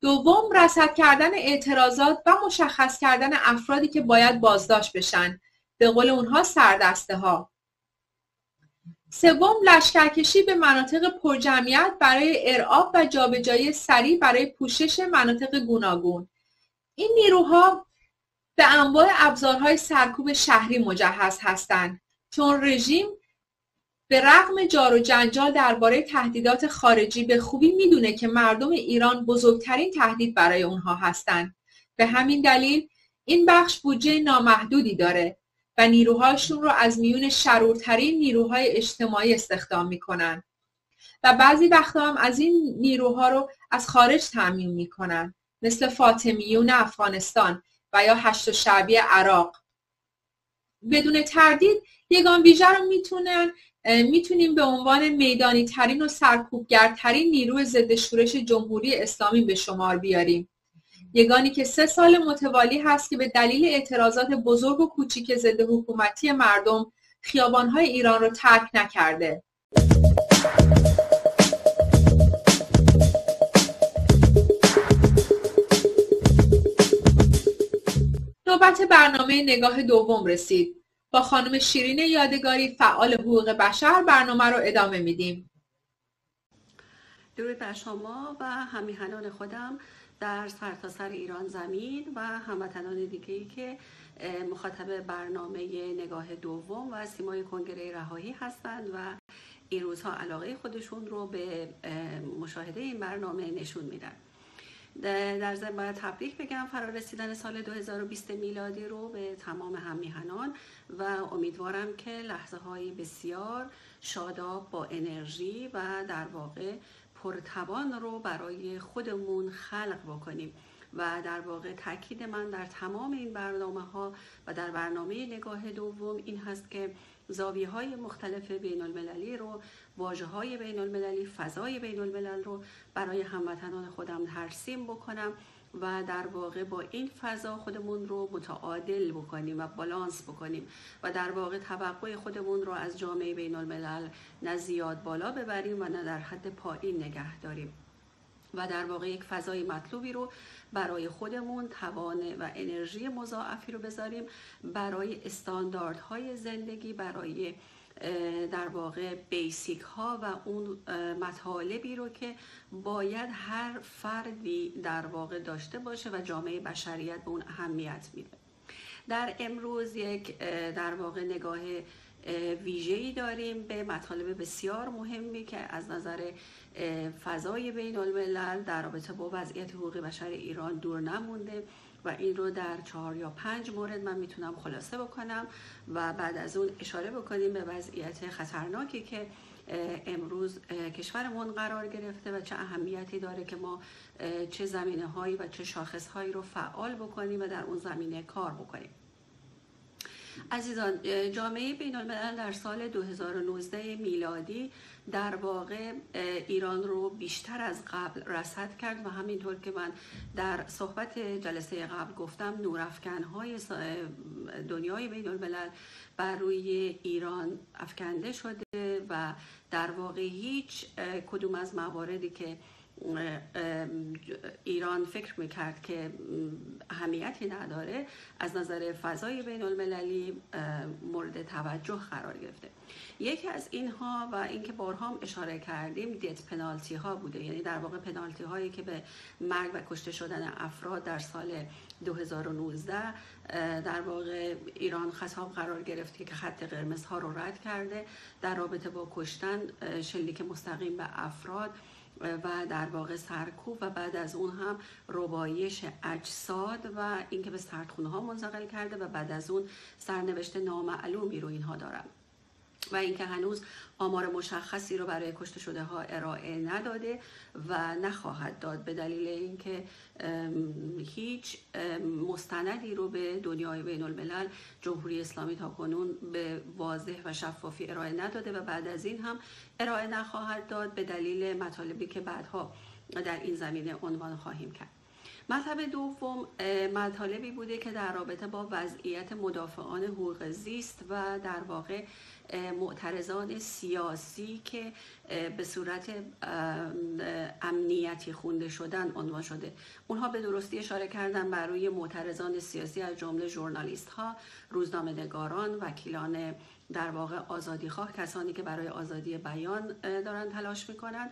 دوم رصد کردن اعتراضات و مشخص کردن افرادی که باید بازداشت بشن. به قول اونها سردسته ها سوم لشکرکشی به مناطق پرجمعیت برای ارعاب و جابجایی سریع برای پوشش مناطق گوناگون. این نیروها به انواع ابزارهای سرکوب شهری مجهز هستند. چون رژیم به رغم جار و جنجال درباره تهدیدات خارجی به خوبی می‌دونه که مردم ایران بزرگترین تهدید برای اونها هستند. به همین دلیل این بخش بودجه نامحدودی داره و نیروهاشون رو از میون شرورترین نیروهای اجتماعی استخدام می‌کنن. و بعضی وقتا هم از این نیروها رو از خارج تعمین می‌کنن. مثل فاطمیون افغانستان و یا هشت شعبی عراق. بدون تردید یگان ویژه رو می‌تونن می‌تونیم به عنوان میدانی ترین و سرکوبگرترین نیروی ضد شورش جمهوری اسلامی به شمار بیاریم. یگانی که سه سال متوالی هست که به دلیل اعتراضات بزرگ و کوچیک ضد حکومتی مردم خیابانهای ایران را ترک نکرده. نوبت برنامه نگاه دوم رسید. با خانم شیرین یادگاری فعال حقوق بشر برنامه رو ادامه میدیم. درود بر شما و همیهنان خودم در سرتاسر سر ایران زمین و هموطنان دیگه ای که مخاطب برنامه نگاه دوم و سیمای کنگره رهایی هستند و این روزها علاقه خودشون رو به مشاهده این برنامه نشون میدن. در ضمن باید تبریک بگم فرارسیدن سال 2020 میلادی رو به تمام همیهنان و امیدوارم که لحظه های بسیار شاداب با انرژی و در واقع پرتوان رو برای خودمون خلق بکنیم. و در واقع تاکید من در تمام این برنامه ها و در برنامه نگاه دوم این هست که زاویه های مختلف بین المللی رو واجه های بین المللی فضای بین الملل رو برای هموطنان خودم ترسیم بکنم و در واقع با این فضا خودمون رو متعادل بکنیم و بالانس بکنیم و در واقع توقع خودمون رو از جامعه بین الملل نه زیاد بالا ببریم و نه در حد پایین نگه داریم. و در واقع یک فضای مطلوبی رو برای خودمون توان و انرژی مضاعفی رو بذاریم برای استانداردهای زندگی برای در واقع بیسیک ها و اون مطالبی رو که باید هر فردی در واقع داشته باشه و جامعه بشریت به اون اهمیت میده. در امروز یک در واقع نگاه ویژه‌ای داریم به مطالب بسیار مهمی که از نظر فضای بین الملل در رابطه با وضعیت حقوق بشر ایران دور نمونده و این رو در چهار یا پنج مورد من می‌تونم خلاصه بکنم و بعد از اون اشاره بکنیم به وضعیت خطرناکی که امروز کشورمون قرار گرفته و چه اهمیتی داره که ما چه زمینه هایی و چه شاخص هایی رو فعال بکنیم و در اون زمینه کار بکنیم. عزیزان جامعه بین الملل در سال 2019 میلادی در واقع ایران رو بیشتر از قبل رسد کرد و همینطور که من در صحبت جلسه قبل گفتم نورافکنهای دنیای بین الملل بر روی ایران افکنده شده و در واقع هیچ کدوم از مواردی که ایران فکر می‌کرد که اهمیتی نداره از نظر فضای بین المللی مورد توجه قرار گرفته. یکی از اینها و اینکه بارها هم اشاره کردیم دیت پنالتی ها بوده. یعنی در واقع پنالتی هایی که به مرگ و کشته شدن افراد در سال 2019 در واقع ایران خطاب قرار گرفته که خط قرمز ها رو رد کرده در رابطه با کشتن شلیک مستقیم به افراد. و در واقع سرکوب و بعد از اون هم ربایش اجساد و اینکه به سردخونه ها منتقل کرده و بعد از اون سرنوشت نامعلومی رو اینها دارن و اینکه هنوز آمار مشخصی رو برای کشته شده ها ارائه نداده و نخواهد داد. به دلیل اینکه هیچ مستندی رو به دنیای بین الملل جمهوری اسلامی تا کنون به واضح و شفافی ارائه نداده و بعد از این هم ارائه نخواهد داد به دلیل مطالبی که بعدها در این زمینه عنوان خواهیم کرد. مطلب دوم مطالبی بوده که در رابطه با وضعیت مدافعان حقوق زیست و در واقع معترضان سیاسی که به صورت امنیتی خونده شدن عنوان شده. اونها به درستی اشاره کردن بر روی معترضان سیاسی از جمله ژورنالیست ها روزنامه نگاران وکیلان در واقع آزادی خواه کسانی که برای آزادی بیان دارن تلاش می‌کنن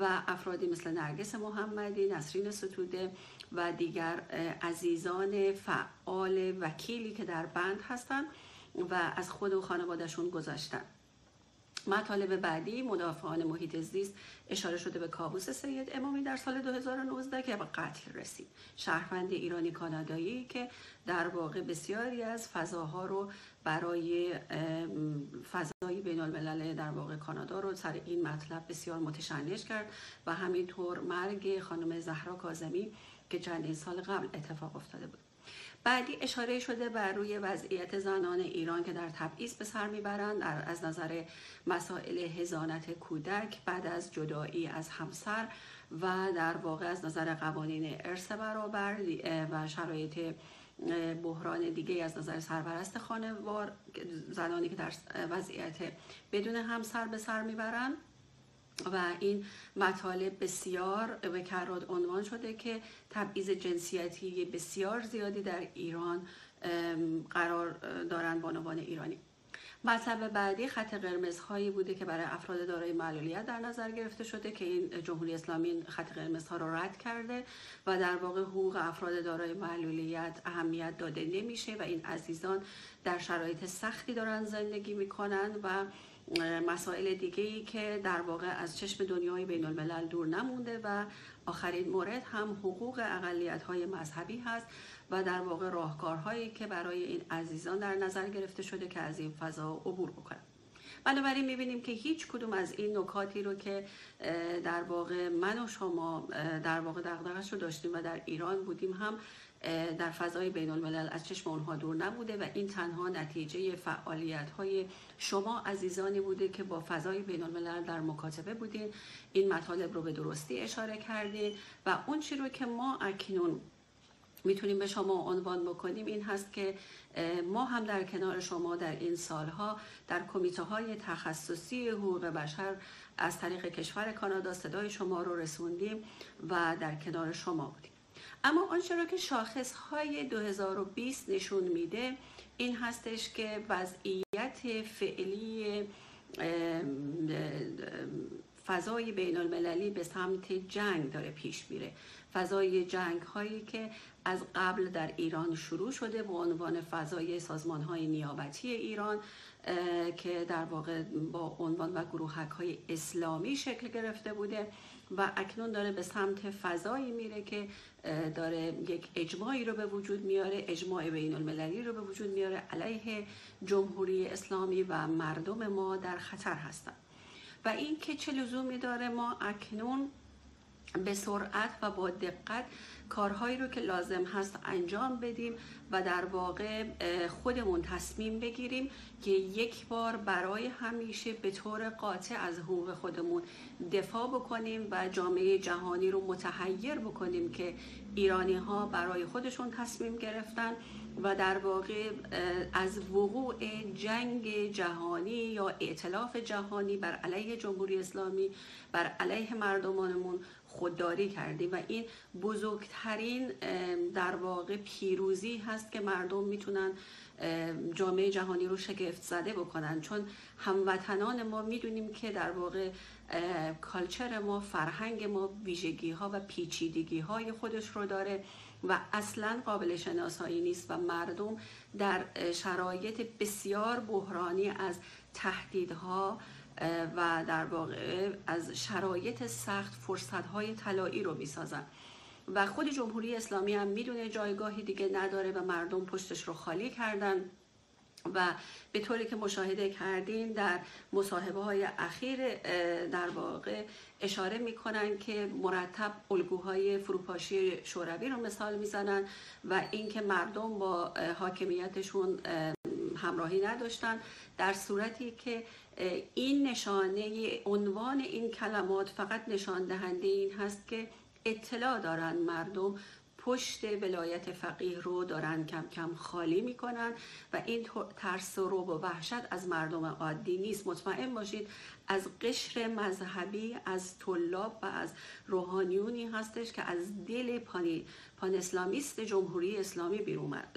و افرادی مثل نرگس محمدی نسرین ستوده و دیگر عزیزان فعال وکیلی که در بند هستند و از خود و خانوادهشون گذاشتن. مطالب بعدی مدافعان محیط زیست اشاره شده به کابوس سید امامی در سال 2019 که به قتل رسید. شهروند ایرانی کانادایی که در واقع بسیاری از فضاها رو برای فضای بین الملل در واقع کانادا رو سر این مطلب بسیار متشنج کرد و همینطور مرگ خانم زهرا کازمی که چندین سال قبل اتفاق افتاده بود. بعدی اشاره شده بر روی وضعیت زنان ایران که در تبعیض به سر می‌برند از نظر مسائل هزانت کودک بعد از جدایی از همسر و در واقع از نظر قوانین ارث برابر و شرایط بحران دیگه از نظر سرپرست خانوار زنانی که در وضعیت بدون همسر به سر می‌برند. و این مطالب بسیار به کرات عنوان شده که تبعیض جنسیتی بسیار زیادی در ایران قرار دارن بانوان ایرانی. مطلب بعدی خط قرمز هایی بوده که برای افراد دارای معلولیت در نظر گرفته شده که این جمهوری اسلامی خط قرمز ها رو رد کرده و در واقع حقوق افراد دارای معلولیت اهمیت داده نمیشه و این عزیزان در شرایط سختی دارن زندگی می‌کنن و مسائل دیگه ای که در واقع از چشم دنیای بین الملل دور نمونده و آخرین مورد هم حقوق اقلیت های مذهبی هست و در واقع راهکارهایی که برای این عزیزان در نظر گرفته شده که از این فضا عبور بکنن. بنابراین می‌بینیم که هیچ کدوم از این نکاتی رو که در واقع من و شما در واقع دقدقش رو داشتیم و در ایران بودیم هم در فضای بین الملل از چشم اونها دور نبوده و این تنها نتیجه فعالیت های شما عزیزانی بوده که با فضای بین الملل در مکاتبه بودین. این مطالب رو به درستی اشاره کردین و اون چی رو که ما اکنون می‌تونیم به شما عنوان بکنیم این هست که ما هم در کنار شما در این سالها در کمیته های تخصصی حقوق بشر از طریق کشور کانادا صدای شما رو رسوندیم و در کنار شما بودیم. اما آنچه را که شاخص های 2020 نشون میده این هستش که وضعیت فعلی فضای بین المللی به سمت جنگ داره پیش میره. فضای جنگ هایی که از قبل در ایران شروع شده به عنوان فضای سازمان های نیابتی ایران که در واقع با عنوان و گروهک های اسلامی شکل گرفته بوده و اکنون داره به سمت فضایی میره که داره یک اجماعی رو به وجود میاره اجماع بین المللی رو به وجود میاره. علیه جمهوری اسلامی و مردم ما در خطر هستن. و این که چه لزومی داره؟ ما اکنون به سرعت و با دقت کارهایی رو که لازم هست انجام بدیم و در واقع خودمون تصمیم بگیریم که یک بار برای همیشه به طور قاطع از حقوق خودمون دفاع بکنیم و جامعه جهانی رو متحیر بکنیم که ایرانی ها برای خودشون تصمیم گرفتن و در واقع از وقوع جنگ جهانی یا ائتلاف جهانی بر علیه جمهوری اسلامی بر علیه مردمانمون خودداری کردیم و این بزرگترین در واقع پیروزی هست که مردم می‌تونن جامعه جهانی رو شگفت زده بکنن. چون هموطنان ما می‌دونیم که در واقع کالچر ما فرهنگ ما ویژگی ها و پیچیدگی های خودش رو داره و اصلا قابل شناسایی نیست و مردم در شرایط بسیار بحرانی از تهدیدها و در واقع از شرایط سخت فرصتهای طلایی رو می‌سازن. و خود جمهوری اسلامی هم می‌دونه جایگاهی دیگه نداره و مردم پشتش رو خالی کردن. و به طوری که مشاهده کردین در مصاحبه های اخیر در واقع اشاره می‌کنن که مرتب الگوهای فروپاشی شوروی رو مثال می‌زنن و اینکه مردم با حاکمیتشون همراهی نداشتن در صورتی که این نشانه عنوان این کلمات فقط نشان دهنده این هست که اطلاع دارن مردم پشت ولایت فقیه رو دارن کم کم خالی می‌کنن و این ترس و رو و وحشت از مردم عادی نیست. مطمئن باشید از قشر مذهبی از طلاب و از روحانیونی هستش که از دل پانی پان اسلامیست جمهوری اسلامی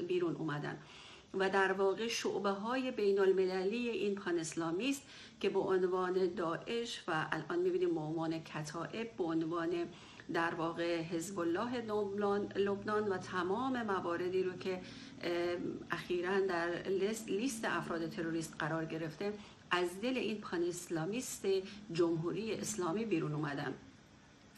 بیرون اومدن. و در واقع شعبه های بین المللی این پان اسلامیست که به عنوان داعش و الان می‌بینیم به عنوان کتائب به عنوان در واقع حزب الله لبنان و تمام مواردی رو که اخیرا در لیست افراد تروریست قرار گرفته از دل این پان اسلامیست جمهوری اسلامی بیرون اومدن.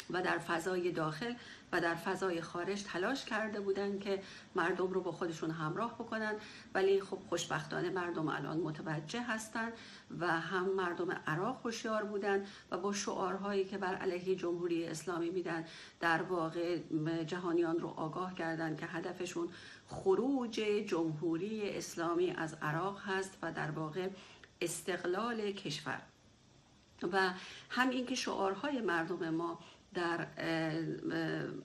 و در فضای داخل و در فضای خارج تلاش کرده بودن که مردم رو با خودشون همراه بکنن. ولی خب خوشبختانه مردم الان متوجه هستن و هم مردم عراق هوشیار بودن و با شعارهایی که بر علیه جمهوری اسلامی میدن در واقع جهانیان رو آگاه کردن که هدفشون خروج جمهوری اسلامی از عراق هست و در واقع استقلال کشور. و هم اینکه شعارهای مردم ما در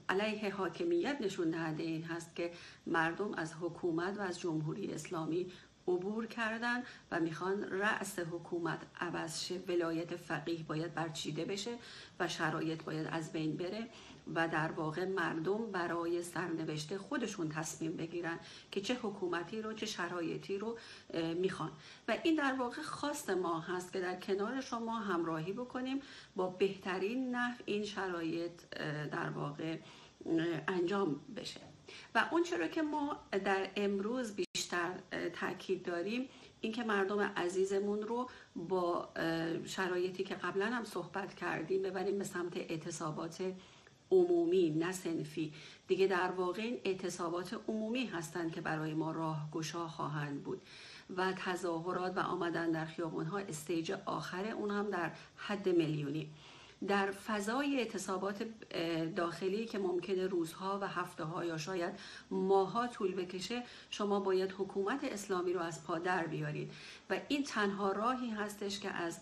علیه حاکمیت نشون دهنده این هست که مردم از حکومت و از جمهوری اسلامی عبور کردن و می‌خوان رأس حکومت عوض شه. ولایت فقیه باید برچیده بشه و شرایط باید از بین بره. و در واقع مردم برای سرنوشته خودشون تصمیم بگیرن که چه حکومتی رو چه شرایطی رو می‌خوان. و این در واقع خواست ما هست که در کنار شما همراهی بکنیم با بهترین نحو این شرایط در واقع انجام بشه. و اون چرا که ما در امروز بیشتر تاکید داریم اینکه مردم عزیزمون رو با شرایطی که قبلا هم صحبت کردیم ببریم به سمت اعتصابات عمومی نه سنفی دیگه در واقع این اعتصابات عمومی هستند که برای ما راه گشا خواهند بود و تظاهرات و آمدن در خیابون ها استیج آخر اون هم در حد میلیونی. در فضای اعتصابات داخلی که ممکنه روزها و هفته ها یا شاید ماها طول بکشه شما باید حکومت اسلامی رو از پا در بیارید. و این تنها راهی هستش که از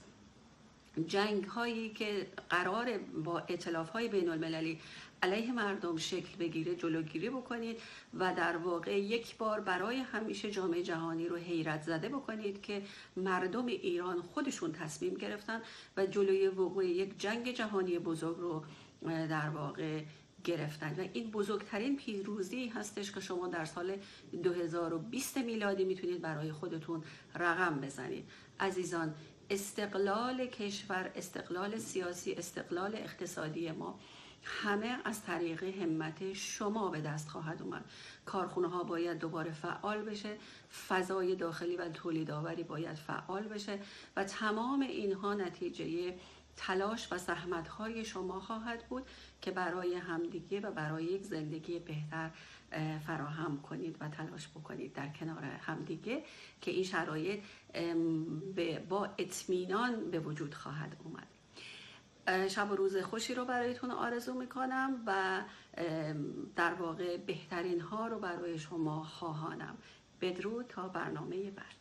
جنگ هایی که قرار با اطلاف های بین المللی علیه مردم شکل بگیره جلوگیری بکنید و در واقع یک بار برای همیشه جامعه جهانی رو حیرت زده بکنید که مردم ایران خودشون تصمیم گرفتن و جلوی وقوع یک جنگ جهانی بزرگ رو در واقع گرفتن. و این بزرگترین پیروزی هستش که شما در سال 2020 میلادی می‌تونید برای خودتون رقم بزنید. عزیزان استقلال کشور استقلال سیاسی استقلال اقتصادی ما همه از طریق همت شما به دست خواهد اومد. کارخونه ها باید دوباره فعال بشه فضای داخلی و تولیدآوری باید فعال بشه و تمام اینها نتیجه تلاش و زحمت های شما خواهد بود. که برای همدیگه و برای یک زندگی بهتر فراهم کنید و تلاش بکنید در کنار همدیگه که این شرایط با اطمینان به وجود خواهد اومد. شب و روز خوشی رو برایتون آرزو می‌کنم و در واقع بهترین ها رو برای شما خواهانم. بدرود تا برنامه بعد.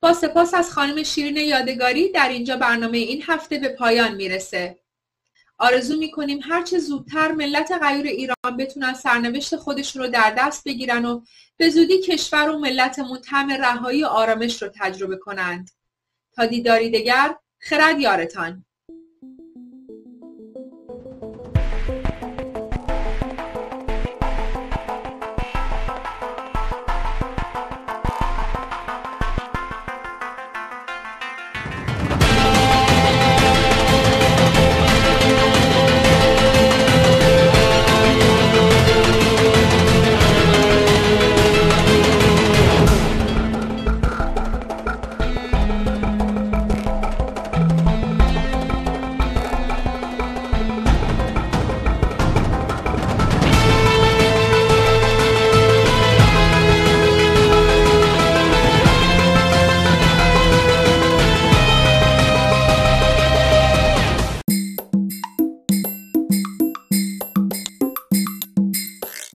با سپاس از خانم شیرین یادگاری در اینجا برنامه این هفته به پایان می‌رسه. آرزو می‌کنیم هرچه زودتر ملت غیور ایران بتونن سرنوشت خودشون رو در دست بگیرن و به زودی کشور و ملتمون طعم رهایی و آرامش رو تجربه کنند. تا دیداری دگر خرد یارتان.